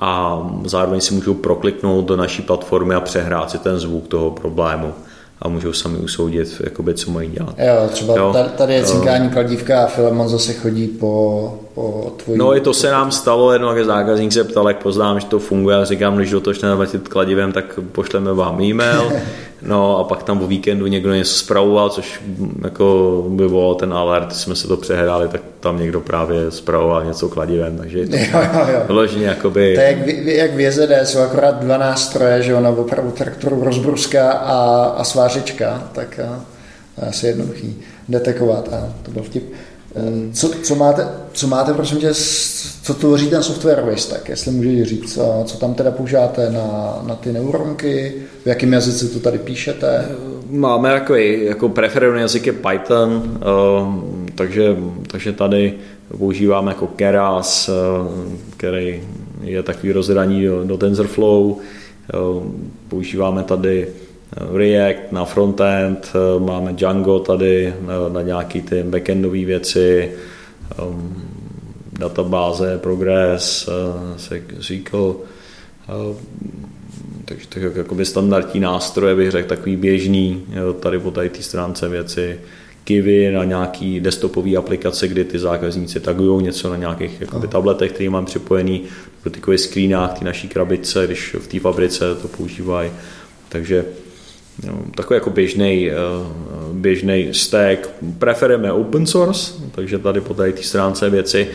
a zároveň si můžou prokliknout do naší platformy a přehrát si ten zvuk toho problému a můžou sami usoudit, jakoby, co mají dělat. Jo, třeba jo. tady je cinkání kladívka a Filemon zase chodí po, po tvojí... No i to se nám stalo, jedno, jak zákazník se ptal, jak poznám, že to funguje a říkám, když dotočne navrtit kladivem, tak pošleme vám e-mail. No a pak tam o víkendu někdo něco spravoval, což jako vyvolal ten alert, jsme se to přehráli, tak tam někdo právě spravoval něco kladivem, takže je to jo, jo, jo. jakoby... To je jak, jak v JZD, jsou akorát dva nástroje, že ono opravdu traktoru rozbruska a, a svářička, tak a, a asi jednoduchý detekovat a to byl vtip. Co, co, máte, co máte, prosím tě, co tvoří ten software stack, jestli můžeš říct, co, tam teda používáte na, na ty neuronky, v jakém jazyce to tady píšete? Máme takový, jako preferovaný jazyk je Python, eh, takže, takže tady používáme jako Keras, eh, který je takový rozhraní do, do TensorFlow, eh, používáme tady React na frontend, máme Django tady na, na nějaký ty backendové věci, um, databáze, Progress, uh, SQL, takže tak jakoby standardní nástroje bych řekl, takový běžný, tady po tady té stránce věci, Kivy na nějaký desktopové aplikace, kdy ty zákazníci tagují něco na nějakých jakoby, tabletech, které mám připojený, do takových screenách, ty naší krabice, když v té fabrice to používají. Takže takový jako běžný, eh, běžný stack. Preferujeme open source, takže tady po té stránce věci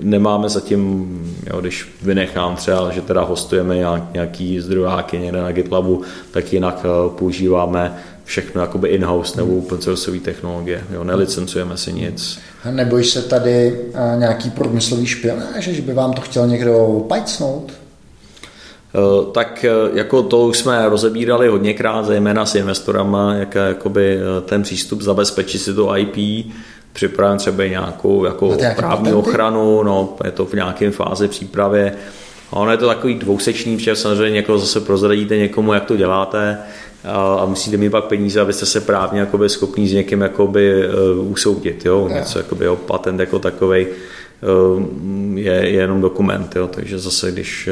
nemáme zatím, jo, když vynechám třeba, že teda hostujeme nějaký zdrojáky někde na GitLabu, tak jinak eh, používáme všechno jakoby in-house nebo open source technologie. Jo, nelicencujeme si nic. Nebojíš se tady eh, nějaký průmyslový špionáž, že by vám to chtěl někdo pajcnout? Eh, tak eh, jako to už jsme rozebírali hodněkrát, zejména s investorama, jak jakoby eh, ten přístup zabezpečit si to IP, připravím třeba nějakou jako právní ochranu, no, je to v nějaké fázi přípravy. A ono je to takový dvousečný, protože samozřejmě někoho zase prozradíte někomu, jak to děláte a, a musíte mít pak peníze, abyste se právně jakoby schopní s někým jakoby, uh, usoudit. Jo? Něco, jakoby, jo, patent jako takový uh, je, je jenom dokument. Jo? Takže zase, když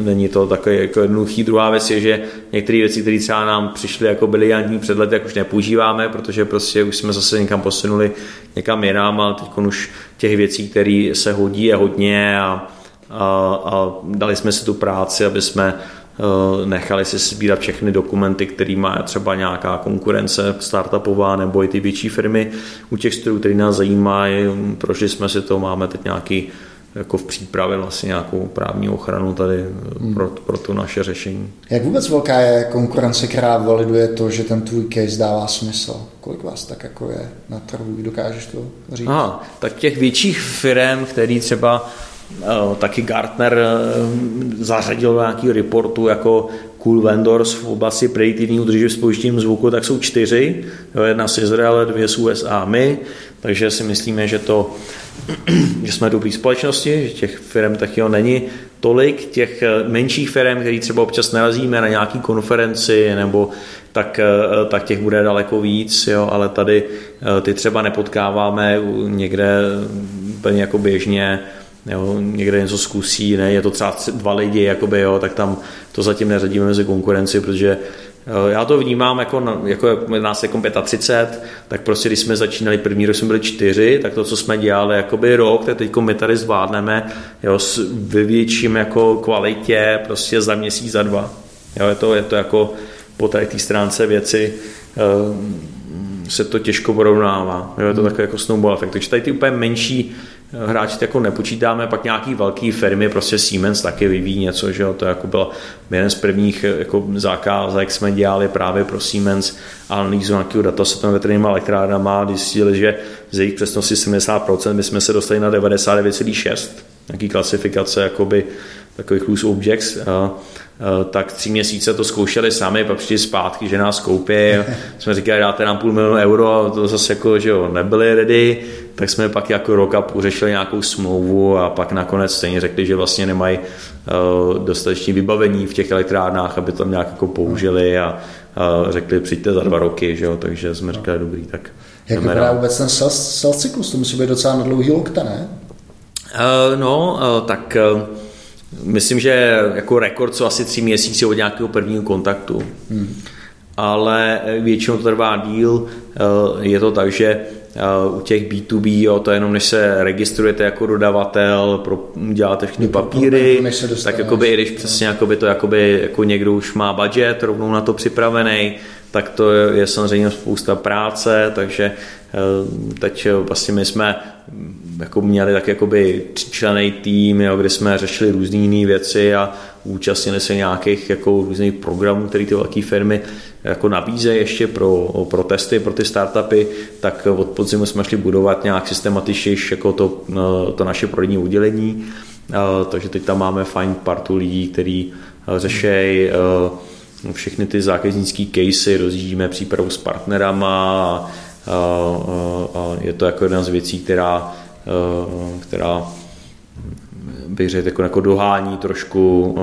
Není to takový jako jednoduchý. Druhá věc je, že některé věci, které třeba nám přišly jako briliantní před lety, jak už nepoužíváme, protože prostě už jsme zase někam posunuli někam jinam, ale teď už těch věcí, které se hodí, je hodně a, a, a dali jsme si tu práci, aby jsme nechali si sbírat všechny dokumenty, který má třeba nějaká konkurence startupová nebo i ty větší firmy. U těch které nás zajímají, prošli jsme si to, máme teď nějaký jako v přípravě vlastně nějakou právní ochranu tady hmm. pro, pro to naše řešení. Jak vůbec velká je konkurence, která validuje to, že ten tvůj case dává smysl? Kolik vás tak jako je na trhu? Dokážeš to říct? Aha, tak těch větších firm, který třeba uh, taky Gartner uh, zařadil do nějakého reportu jako cool vendors v oblasti prediktivního udržení s použitím zvuku, tak jsou čtyři. Jedna z Izraele, dvě z USA, my. Takže si myslíme, že to že jsme dobrý společnosti, že těch firm taky není tolik, těch eh, menších firm, který třeba občas narazíme na nějaký konferenci nebo tak, eh, tak těch bude daleko víc, jo, ale tady eh, ty třeba nepotkáváme někde úplně jako běžně, jo, někde něco zkusí, ne, je to třeba dva lidi, jakoby, jo, tak tam to zatím neřadíme mezi konkurenci, protože Eh, já to vnímám jako, jako nás jako 35, tak prostě když jsme začínali první rok, jsme byli čtyři, tak to, co jsme dělali jakoby rok, tak teď my tady zvládneme jo, s vyvětším jako kvalitě prostě za měsíc, za dva. Jo, je, to, je to jako po té stránce věci eh, se to těžko porovnává. Jo, je to hmm. takový jako snowball efekt. Takže tady ty úplně menší hráči jako nepočítáme, pak nějaký velký firmy, prostě Siemens taky vyvíjí něco, že jo, to jako byl jeden z prvních jako zakázek jsme dělali právě pro Siemens analýzu nějakého datasetu veterinárníma elektrárnama, zjistili, že z jejich přesnosti 70% my jsme se dostali na 99,6 nějaký klasifikace jakoby takových loose objects, tak tři měsíce to zkoušeli sami, pak přišli zpátky, že nás koupí. jsme říkali, dáte nám půl milionu euro a to zase jako, že jo, nebyli ready, tak jsme pak jako rok a půl řešili nějakou smlouvu a pak nakonec stejně řekli, že vlastně nemají uh, dostatečné vybavení v těch elektrárnách, aby to nějak jako použili a uh, řekli, přijďte za dva roky, že jo, takže jsme říkali, dobrý, tak Jak vypadá vůbec ten sales, sales cyklus? To musí být docela na dlouhý lokta, ne? Uh, no, uh, tak uh, myslím, že jako rekord jsou asi tři měsíce od nějakého prvního kontaktu. Hmm. Ale většinou to trvá díl. Uh, je to tak, že u těch B2B, jo, to jenom než se registrujete jako dodavatel, pro, děláte všechny papíry, tak jakoby, i když přesně jakoby to jakoby, jako někdo už má budget rovnou na to připravený, tak to je samozřejmě spousta práce, takže eh, teď vlastně my jsme jako měli tak jakoby členej tým, jo, kde jsme řešili různé jiné věci a účastnili se nějakých jako různých programů, které ty velké firmy jako nabízejí ještě pro, pro testy, pro ty startupy, tak od podzimu jsme šli budovat nějak systematičnější jako to, to naše prodejní udělení, takže teď tam máme fajn partu lidí, kteří řešejí všechny ty zákaznické casey, rozjíždíme přípravu s partnerama a, a, a je to jako jedna z věcí, která, která bych řekl, jako, jako dohání trošku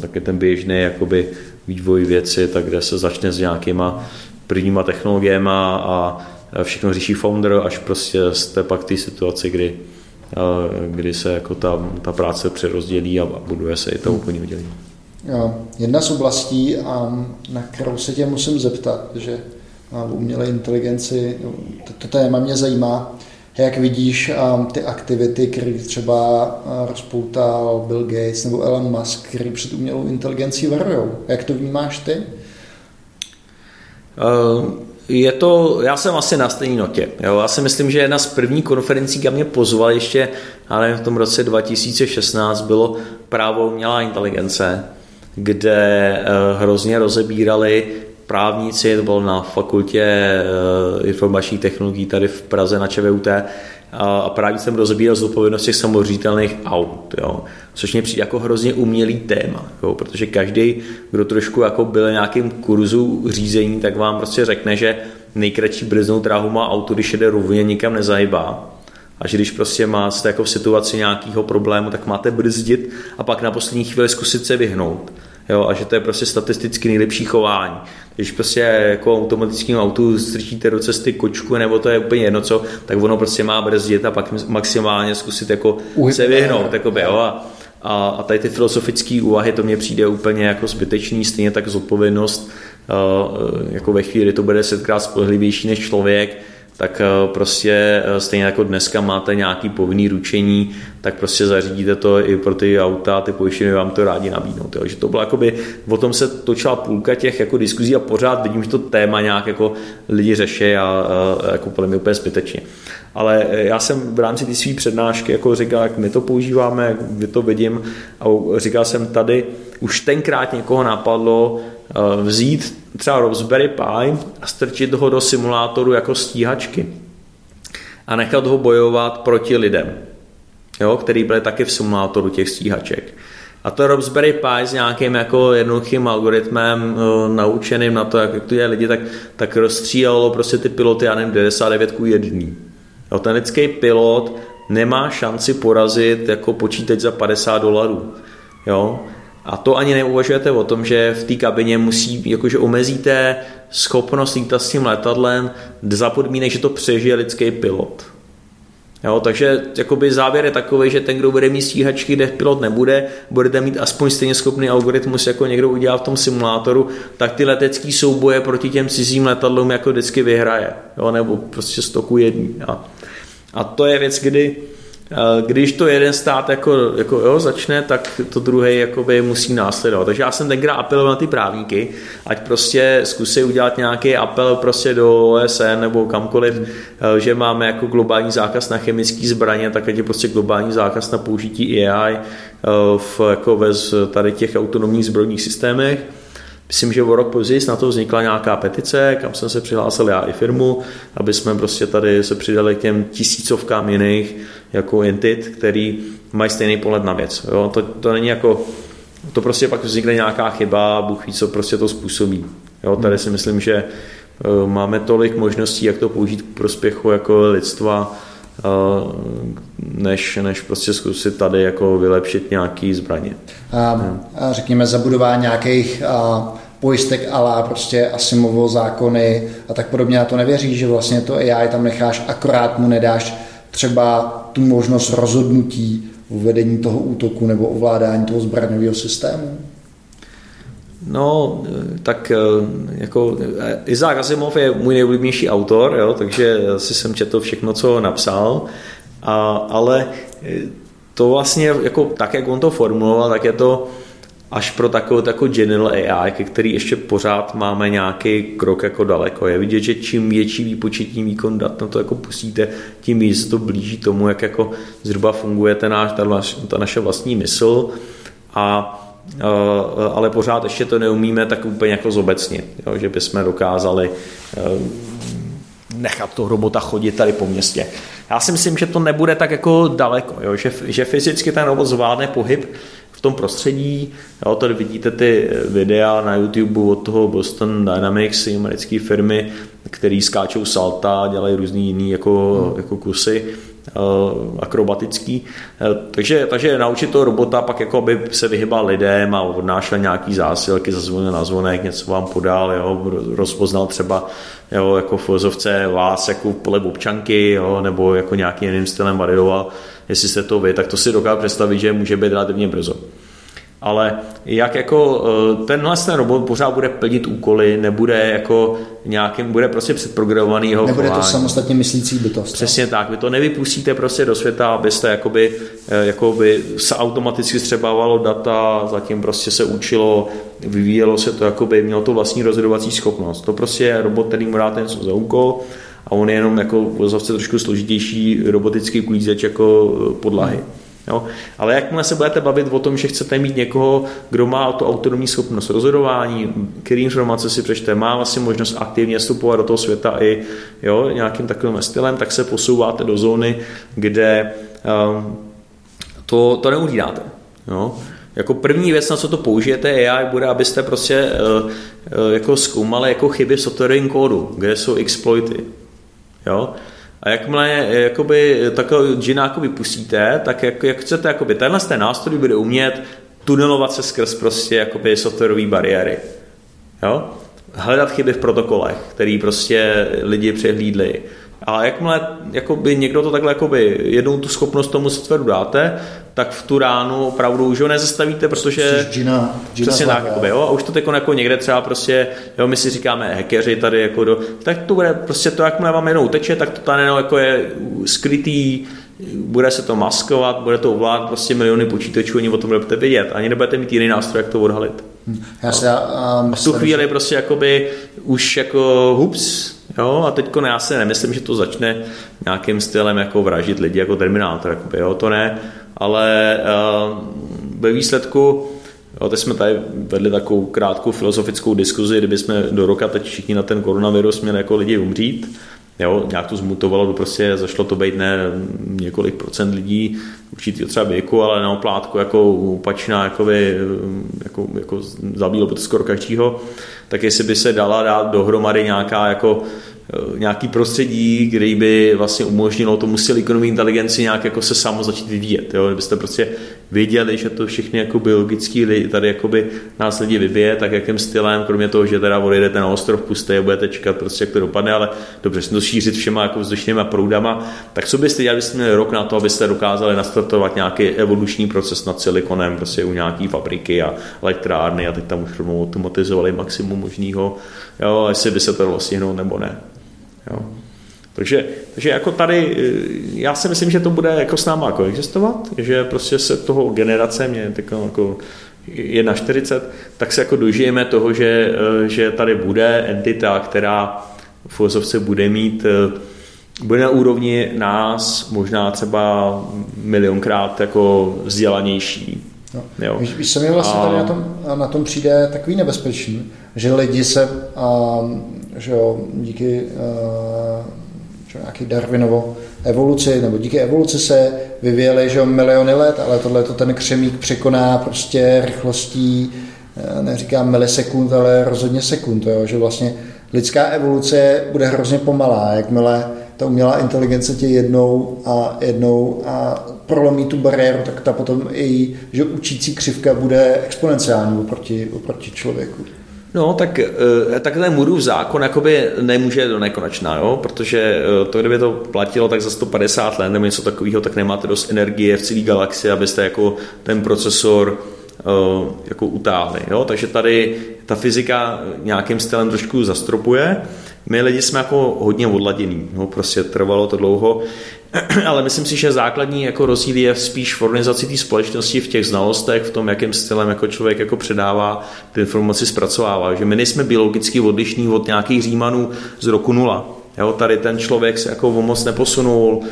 taky ten běžný jakoby vývoj věci, tak kde se začne s nějakýma prvníma technologiemi a všechno řeší founder, až prostě jste pak té situaci, kdy, kdy se jako ta, ta práce přerozdělí a buduje se i to úplně udělení. Jedna z oblastí, na kterou se tě musím zeptat, že v umělé inteligenci, no, to téma mě zajímá, jak vidíš ty aktivity, které třeba rozpoutal Bill Gates nebo Elon Musk, který před umělou inteligencí varují. Jak to vnímáš ty? Uh, je to, já jsem asi na stejné notě. Jo? Já si myslím, že jedna z prvních konferencí, kam mě pozval ještě, ale v tom roce 2016 bylo právo umělá inteligence, kde uh, hrozně rozebírali právníci, to bylo na fakultě eh, informačních technologií tady v Praze na ČVUT, a právě jsem rozebíral zodpovědnost těch samořítelných aut, jo. což mě přijde jako hrozně umělý téma, jo. protože každý, kdo trošku jako byl na nějakým kurzu řízení, tak vám prostě řekne, že nejkratší brznou dráhu má auto, když jede rovně, nikam nezahybá. A že když prostě máte jako v situaci nějakého problému, tak máte brzdit a pak na poslední chvíli zkusit se vyhnout jo, a že to je prostě statisticky nejlepší chování. Když prostě jako automatickým autu strčíte do cesty kočku, nebo to je úplně jedno co, tak ono prostě má brzdit a pak maximálně zkusit jako Uhyb, se vyhnout. Jakoby, jo, a, a, a tady ty filozofické úvahy, to mně přijde úplně jako zbytečný, stejně tak zodpovědnost, jako ve chvíli to bude setkrát spolehlivější než člověk, tak eh, prostě eh, stejně jako dneska máte nějaký povinný ručení, tak prostě zařídíte to i pro ty auta, ty pojištěny vám to rádi nabídnou. Takže to bylo jakoby, o tom se točila půlka těch jako diskuzí a pořád vidím, že to téma nějak jako lidi řeší a, a jako podle mě úplně zbytečně. Ale eh, já jsem v rámci té své přednášky jako říkal, jak my to používáme, jak my to vidím a říkal jsem tady, už tenkrát někoho napadlo vzít třeba Raspberry Pi a strčit ho do simulátoru jako stíhačky a nechat ho bojovat proti lidem, jo, který byli taky v simulátoru těch stíhaček. A to Raspberry Pi s nějakým jako jednoduchým algoritmem uh, naučeným na to, jak to je lidi, tak, tak rozstřílelo prostě ty piloty, já nevím, 99 k 1. Jo, ten lidský pilot nemá šanci porazit jako počítač za 50 dolarů. Jo? A to ani neuvažujete o tom, že v té kabině musí, jakože omezíte schopnost lítat s tím letadlem za podmínek, že to přežije lidský pilot. Jo, takže jakoby závěr je takový, že ten, kdo bude mít stíhačky, kde pilot nebude, budete mít aspoň stejně schopný algoritmus, jako někdo udělal v tom simulátoru, tak ty letecký souboje proti těm cizím letadlům jako vždycky vyhraje. Jo, nebo prostě stoku jedný. A, a to je věc, kdy když to jeden stát jako, jako jo, začne, tak to druhý jakoby musí následovat. Takže já jsem tenkrát apeloval na ty právníky, ať prostě zkusí udělat nějaký apel prostě do OSN nebo kamkoliv, eh, že máme jako globální zákaz na chemické zbraně, tak je prostě globální zákaz na použití AI eh, v, jako ve tady těch autonomních zbrojních systémech. Myslím, že o rok později na to vznikla nějaká petice, kam jsem se přihlásil já i firmu, aby jsme prostě tady se přidali k těm tisícovkám jiných jako entit, který mají stejný pohled na věc. Jo? To, to není jako, to prostě pak vznikne nějaká chyba, Bůh ví, co prostě to způsobí. Jo? Tady si myslím, že eh, máme tolik možností, jak to použít k prospěchu jako lidstva, než, než prostě zkusit tady jako vylepšit nějaký zbraně. A, a řekněme zabudování nějakých a, pojistek ala prostě Asimovo zákony a tak podobně. A to nevěří, že vlastně to AI tam necháš, akorát mu nedáš třeba tu možnost rozhodnutí o vedení toho útoku nebo ovládání toho zbraňového systému? No, tak jako Izák Asimov je můj nejoblíbenější autor, jo, takže si jsem četl všechno, co napsal, a, ale to vlastně, jako, tak jak on to formuloval, tak je to až pro takovou jako general AI, ke který ještě pořád máme nějaký krok jako daleko. Je vidět, že čím větší výpočetní výkon dat na to jako pustíte, tím víc to blíží tomu, jak jako zhruba funguje ten náš, ta, ta naše vlastní mysl a Eh, ale pořád ještě to neumíme tak úplně jako zobecnit, jo, že bychom dokázali eh, nechat toho robota chodit tady po městě. Já si myslím, že to nebude tak jako daleko, jo, že, že fyzicky ten robot zvládne pohyb v tom prostředí. Jo, tady vidíte ty videa na YouTube od toho Boston Dynamics, americké firmy, který skáčou salta, dělají různý jiný jako, hmm. jako kusy Eh, akrobatický. Eh, takže, takže naučit toho robota pak jako by se vyhybal lidem a odnášel nějaký zásilky, zazvonil na zvonek, něco vám podal, jo, rozpoznal třeba jo, jako v filozofce vás jako pole občanky, jo, nebo jako nějakým jiným stylem varidoval, jestli jste to vy, tak to si dokážu představit, že může být relativně brzo ale jak jako eh, tenhle ten robot pořád bude plnit úkoly, nebude jako nějakým, bude prostě předprogramovaný jeho Nebude chování. to samostatně myslící bytost. Přesně no? tak, vy to nevypustíte prostě do světa, abyste jakoby, eh, jakoby se automaticky střebávalo data, zatím prostě se učilo, vyvíjelo se to, jakoby mělo to vlastní rozhodovací schopnost. To prostě je robot, který mu dáte něco za úkol a on je jenom jako v trošku složitější robotický klízeč jako eh, podlahy. Hmm. Jo? Ale jakmile se budete bavit o tom, že chcete mít někoho, kdo má tu autonomní schopnost rozhodování, který informace si přečte, má vlastně možnost aktivně vstupovat do toho světa i jo, nějakým takovým stylem, tak se posouváte do zóny, kde um, to, to neuhlídáte. Jo? Jako první věc, na co to použijete AI, bude, abyste prostě uh, uh, jako zkoumali jako chyby v softwarovém kódu, kde jsou exploity. Jo? A jakmile jakoby, takového džina jakoby pustíte, tak jak, jak chcete, jakoby, tenhle ten nástroj bude umět tunelovat se skrz prostě jakoby softwarové bariéry. Jo? Hledat chyby v protokolech, který prostě lidi přehlídli. A jakmile jakoby, někdo to takhle jakoby, jednou tu schopnost tomu softwaru dáte, tak v tu ránu opravdu už ho nezastavíte, protože Gina, Gina přesně tak, jakoby, jo, a už to teď jako někde třeba prostě, jo, my si říkáme hackeři tady jako do, tak to bude prostě to, jakmile vám jenom teče, tak to tady jako je skrytý, bude se to maskovat, bude to ovládat prostě miliony počítačů, ani o tom nebudete vědět, ani nebudete mít jiný nástroj, jak to odhalit. Já se, já, um, v tu chvíli že... prostě jakoby už jako hups, jo, a teď já si nemyslím, že to začne nějakým stylem jako vražit lidi jako Terminátor, jakoby, jo, to ne, ale uh, ve výsledku Jo, teď jsme tady vedli takovou krátkou filozofickou diskuzi, kdyby jsme do roka teď všichni na ten koronavirus měli jako lidi umřít, Jo, nějak to zmutovalo, to prostě zašlo to být ne několik procent lidí určitý třeba věku, ale na oplátku jako opačná, jako, by, jako, jako zabílo by to skoro každýho, tak jestli by se dala dát dohromady nějaká jako nějaký prostředí, kde by vlastně umožnilo tomu silikonové inteligenci nějak jako se samo začít vyvíjet. Jo? Kdybyste prostě věděli, že to všechny jako biologický lidi, tady jakoby nás lidi vybije, tak jakým stylem, kromě toho, že teda odejdete na ostrov pusté a budete čekat prostě, jak to dopadne, ale dobře, to šířit všema jako vzdušnýma proudama, tak co byste dělali, byste měli rok na to, abyste dokázali nastartovat nějaký evoluční proces nad silikonem, prostě u nějaký fabriky a elektrárny a teď tam už automatizovali maximum možného, jo, jestli by se to dalo stihnout nebo ne. Jo. Takže, takže jako tady, eh, já si myslím, že to bude jako s náma jako existovat, že prostě se toho generace, mě jako, jako 1,40, tak se jako dožijeme toho, že, eh, že tady bude entita, která v filozofce bude mít eh, bude na úrovni nás možná třeba milionkrát jako vzdělanější. No. Jo. Víš, víš, co mi vlastně a... tady na tom, na tom přijde takový nebezpečný, že lidi se um, že jo, díky uh, že nějaký Darwinovo evoluci, nebo díky evoluci se vyvíjely že jo, miliony let, ale tohle to ten křemík překoná prostě rychlostí, eh, neříkám milisekund, ale rozhodně sekund, jo, že vlastně lidská evoluce bude hrozně pomalá, jakmile ta umělá inteligence tě jednou a jednou a prolomí tu bariéru, tak ta potom i že učící křivka bude exponenciální oproti, oproti člověku. No, tak, eh, tak ten Moodův zákon jakoby nemůže do nekonečna, jo? protože eh, to, kdyby to platilo tak za 150 let nebo něco takového, tak nemáte dost energie v celé galaxii, abyste jako ten procesor eh, jako utáhli. Jo? Takže tady ta fyzika nějakým stylem trošku zastropuje. My lidi jsme jako hodně odladění, no, prostě trvalo to dlouho. ale myslím si, že základní jako rozdíl je spíš v organizaci té společnosti, v těch znalostech, v tom, jakým stylem jako člověk jako předává ty informaci, zpracovává. Že my nejsme biologicky odlišní od nějakých římanů z roku nula. Jo, tady ten člověk se jako moc neposunul,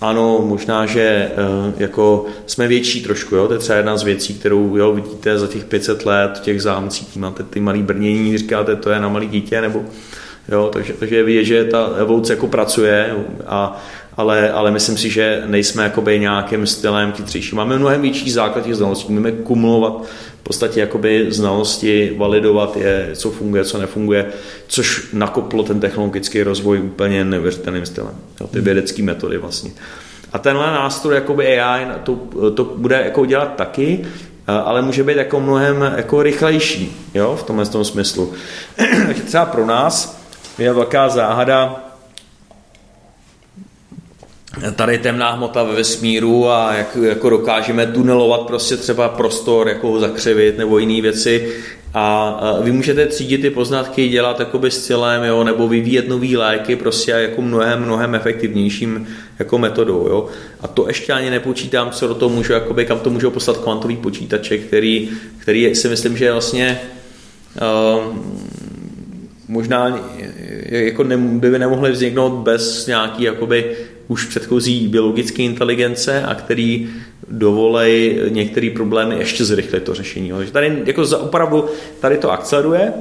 ano, možná, že eh, jako jsme větší trošku, jo? to je třeba jedna z věcí, kterou jo, vidíte za těch 500 let v těch zámcích, máte ty malý brnění, říkáte, to je na malý dítě, nebo jo, takže, takže je vidět, že ta evoluce jako pracuje a ale, ale myslím si, že nejsme jakoby nějakým stylem chytřejší. Máme mnohem větší základ těch znalostí, můžeme kumulovat v podstatě jakoby znalosti, validovat je, co funguje, co nefunguje, což nakoplo ten technologický rozvoj úplně neuvěřitelným stylem. Ty vědecké metody vlastně. A tenhle nástroj jakoby AI to, to bude jako dělat taky, ale může být jako mnohem jako rychlejší jo, v tomhle tom smyslu. Takže třeba pro nás je velká záhada tady temná hmota ve vesmíru a jak jako dokážeme tunelovat prostě třeba prostor, jako ho zakřivit nebo jiné věci. A vy můžete třídit ty poznatky, dělat jakoby s cílem, jo, nebo vyvíjet nový léky prostě jako mnohem, mnohem efektivnějším jako metodou. Jo. A to ještě ani nepočítám, co do toho můžu, jakoby, kam to můžou poslat kvantový počítače, který, který si myslím, že je vlastně um, možná jako ne, by nemohly vzniknout bez nějaký jakoby už předchozí biologické inteligence a který dovolej některé problémy ještě zrychlit to řešení. Takže tady jako za, opravdu tady to akceleruje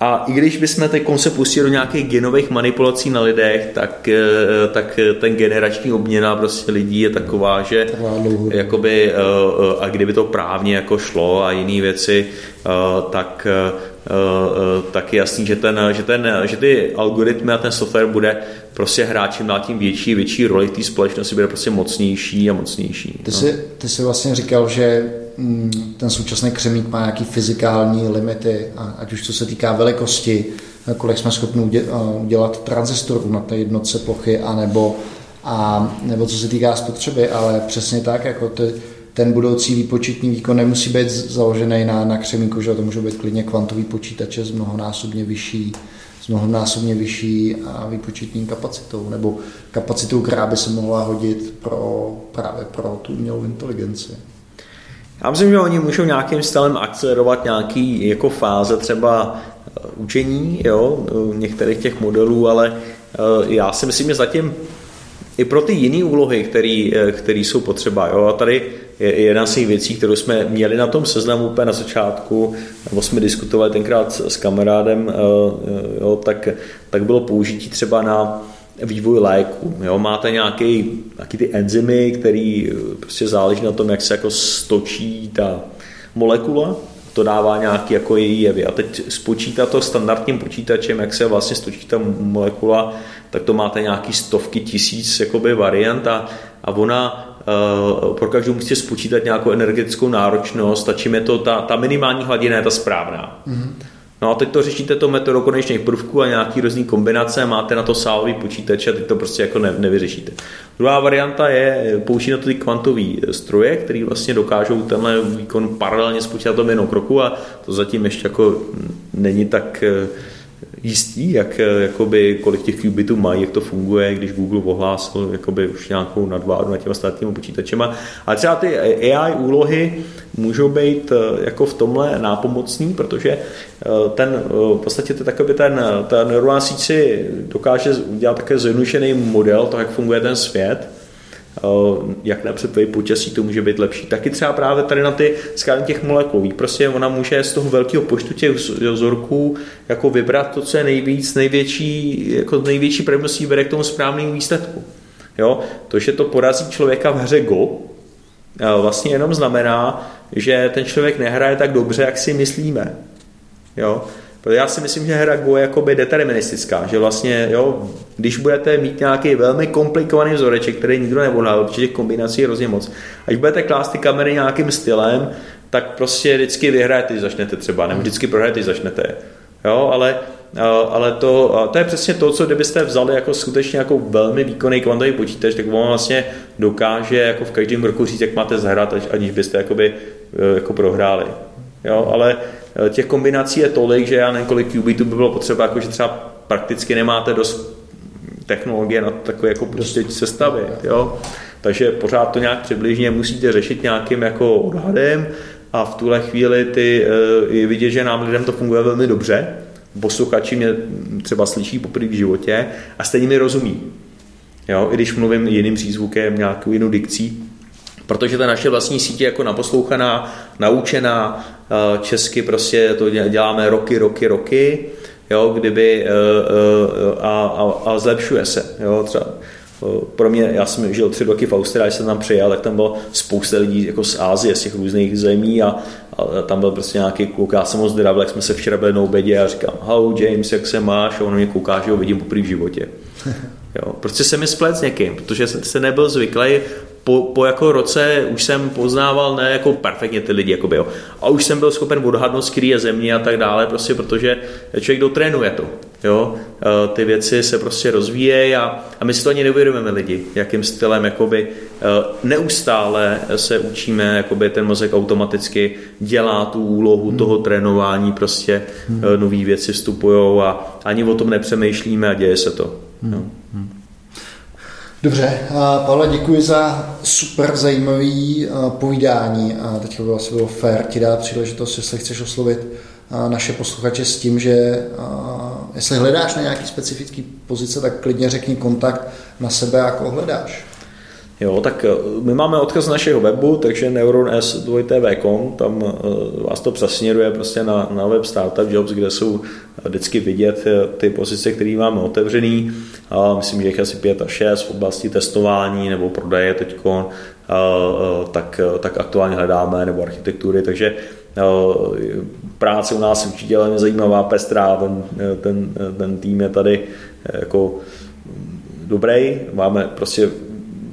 a i když bychom teď se pustili do nějakých genových manipulací na lidech, tak, eh, tak ten generační obměna prostě lidí je taková, že jakoby, eh, eh, a kdyby to právně jako šlo a jiné věci, tak tak je jasný, že, ten, že, ten, že ty algoritmy a ten software bude prostě hráčem na tím větší, větší roli v té společnosti, bude prostě mocnější a mocnější. Ty, no. jsi, ty jsi vlastně říkal, že mm, ten současný křemík má nějaký fyzikální limity, ať už co se týká velikosti, kolik jsme schopni udělat tranzistorů na té jednotce plochy, anebo, a, nebo co se týká spotřeby, ale přesně tak, jako ty, ten budoucí výpočetní výkon nemusí být založený na, na křemíku, že to můžou být klidně kvantový počítače s mnohonásobně vyšší s mnohonásobně vyšší výpočetní kapacitou, nebo kapacitou, která by se mohla hodit pro, právě pro tu umělou inteligenci. Já myslím, že oni můžou nějakým stylem akcelerovat nějaký jako fáze třeba eh, učení jo, některých těch modelů, ale eh, já si myslím, že zatím i pro ty jiné úlohy, které jsou potřeba. Jo? A tady je jedna z těch věcí, kterou jsme měli na tom seznamu úplně na začátku, nebo jsme diskutovali tenkrát s kamarádem, eh, jo, tak, tak bylo použití třeba na vývoj léku. Jo? Máte nějaký ty enzymy, který prostě záleží na tom, jak se jako stočí ta molekula, to dává nějaký jako její jevy. A teď spočítat to standardním počítačem, jak se vlastně stočí ta molekula, tak to máte nějaký stovky tisíc jakoby variant a, a ona uh, pro každou musíte spočítat nějakou energetickou náročnost a čím je to ta, ta minimální hladina je ta správná. Mm-hmm. No a teď to řešíte to metodou konečných prvků a nějaký různý kombinace, máte na to sálový počítač a teď to prostě jako ne, nevyřešíte. Druhá varianta je použít na to ty kvantové stroje, které vlastně dokážou tenhle výkon paralelně spočítat tom jednou kroku a to zatím ještě jako není tak eh, jistý, jak, jakoby, kolik těch qubitů mají, jak to funguje, když Google ohlásil jakoby, už nějakou nadvádu nad těma ostatními počítačema. Ale třeba ty AI úlohy můžou být eh, jako v tomhle nápomocný, protože eh, ten, eh, v podstatě to takový ten, ta neuronální síť si dokáže udělat také zjednodušený model toho, jak funguje ten svět, jak například počasí to může být lepší. Taky třeba právě tady na ty skálení těch molekul. Prostě ona může z toho velkého počtu těch vzorků jako vybrat to, co je nejvíc, největší, jako největší pravděpodobností vede k tomu správnému výsledku. Jo? To, že to porazí člověka v hře Go, vlastně jenom znamená, že ten člověk nehraje tak dobře, jak si myslíme. Jo? Protože já si myslím, že hra Go je jakoby deterministická, že vlastně, jo, když budete mít nějaký velmi komplikovaný vzoreček, který nikdo nevolal, protože těch kombinací je hrozně moc, až budete klást ty kamery nějakým stylem, tak prostě vždycky vyhrajete, začnete třeba, nebo vždycky prohrajete, začnete. Jo, ale, ale to, to je přesně to, co kdybyste vzali jako skutečně jako velmi výkonný kvantový počítač, tak on vlastně dokáže jako v každém roku říct, jak máte zahrát, aniž byste jakoby, e, jako prohráli. Jo, ale Eh, těch kombinací je tolik, že já nevím, kolik qubitů by bylo potřeba, jako že třeba prakticky nemáte dost technologie na takové jako prostě sestavy, jo. Takže pořád to nějak přibližně musíte řešit nějakým jako odhadem a v tuhle chvíli ty, eh, je vidět, že nám lidem to funguje velmi dobře, posluchači mě třeba slyší poprvé v životě a stejně mi rozumí. Jo, I když mluvím jiným přízvukem, nějakou jinou dikcí, protože ta naše vlastní sítě jako naposlouchaná, naučená, eh, česky prostě to děláme roky, roky, roky, jo, kdyby eh, eh, a, a, a zlepšuje se. Jo, třeba pro mě, já jsem žil tři roky v Austrálii, jsem tam přijel, tak tam bylo spousta lidí jako z Ázie, z těch různých zemí a, a tam byl prostě nějaký kluk, já jsem moc zdravil, jak jsme se včera byli na obědě a říkám, how James, jak se máš? A on mě kouká, že ho vidím poprvé v životě. Jo, prostě se mi splet s někým, protože jsem se nebyl zvyklý po, po jako roce už jsem poznával ne jako perfektně ty lidi, jakoby, jo. a už jsem byl schopen odhadnout, z je země a tak dále, prostě protože člověk dotrénuje to. Jo? E, ty věci se prostě rozvíjejí a, a my si to ani neuvědomíme lidi, jakým stylem jakoby, e, neustále se učíme, jakoby ten mozek automaticky dělá tu úlohu hmm. toho trénování, prostě hmm. E, nové věci vstupují a ani o tom nepřemýšlíme a děje se to. Hmm. Jo? Hmm. Dobře, Pavle, děkuji za super zajímavý povídání a teď by asi bylo fér ti dát příležitost, jestli chceš oslovit naše posluchače s tím, že jestli hledáš na nějaký specifický pozice, tak klidně řekni kontakt na sebe, jako hledáš. Jo, tak eh, my máme odkaz z našeho webu, takže neuron.s2tv.com, tam eh, vás to přesměruje prostě na, na web Startup Jobs, kde jsou vždycky vidět eh, ty pozice, které máme otevřený. A myslím, že jich asi 5 a 6 v oblasti testování nebo prodeje teď, tak, tak aktuálně hledáme, nebo architektury, takže práce u nás je určitě velmi zajímavá, pestrá, ten, ten, ten tým je tady jako dobrý, máme prostě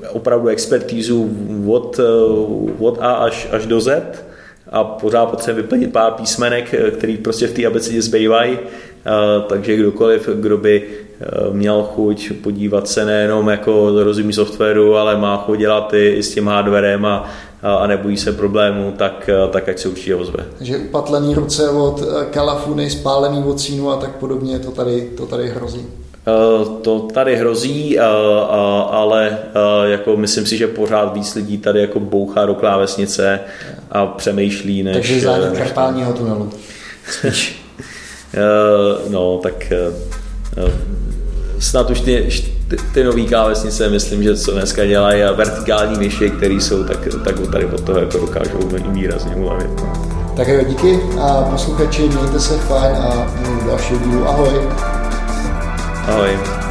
opravdu expertízu od, od A až, až do Z a pořád potřebujeme vyplnit pár písmenek, který prostě v té abecedě zbývají, takže kdokoliv, kdo by měl chuť podívat se nejenom jako rozumí softwaru, ale má chuť dělat i, i s tím hardwarem a, a nebojí se problémů, tak, tak ať se určitě ozve. Takže upatlený ruce od kalafuny, spálený od sínu a tak podobně, to tady, to tady hrozí. To tady hrozí, ale jako myslím si, že pořád víc lidí tady jako bouchá do klávesnice a přemýšlí než... Takže zánět karpálního tunelu. Spíš. No, tak snad už ty, ty, nový klávesnice, myslím, že co dneska dělají a vertikální myši, které jsou, tak, tak tady od toho jako dokážou výrazně ulevit. No. Tak jo, díky a posluchači, mějte se fajn a další dílu. Ahoj. Ahoj.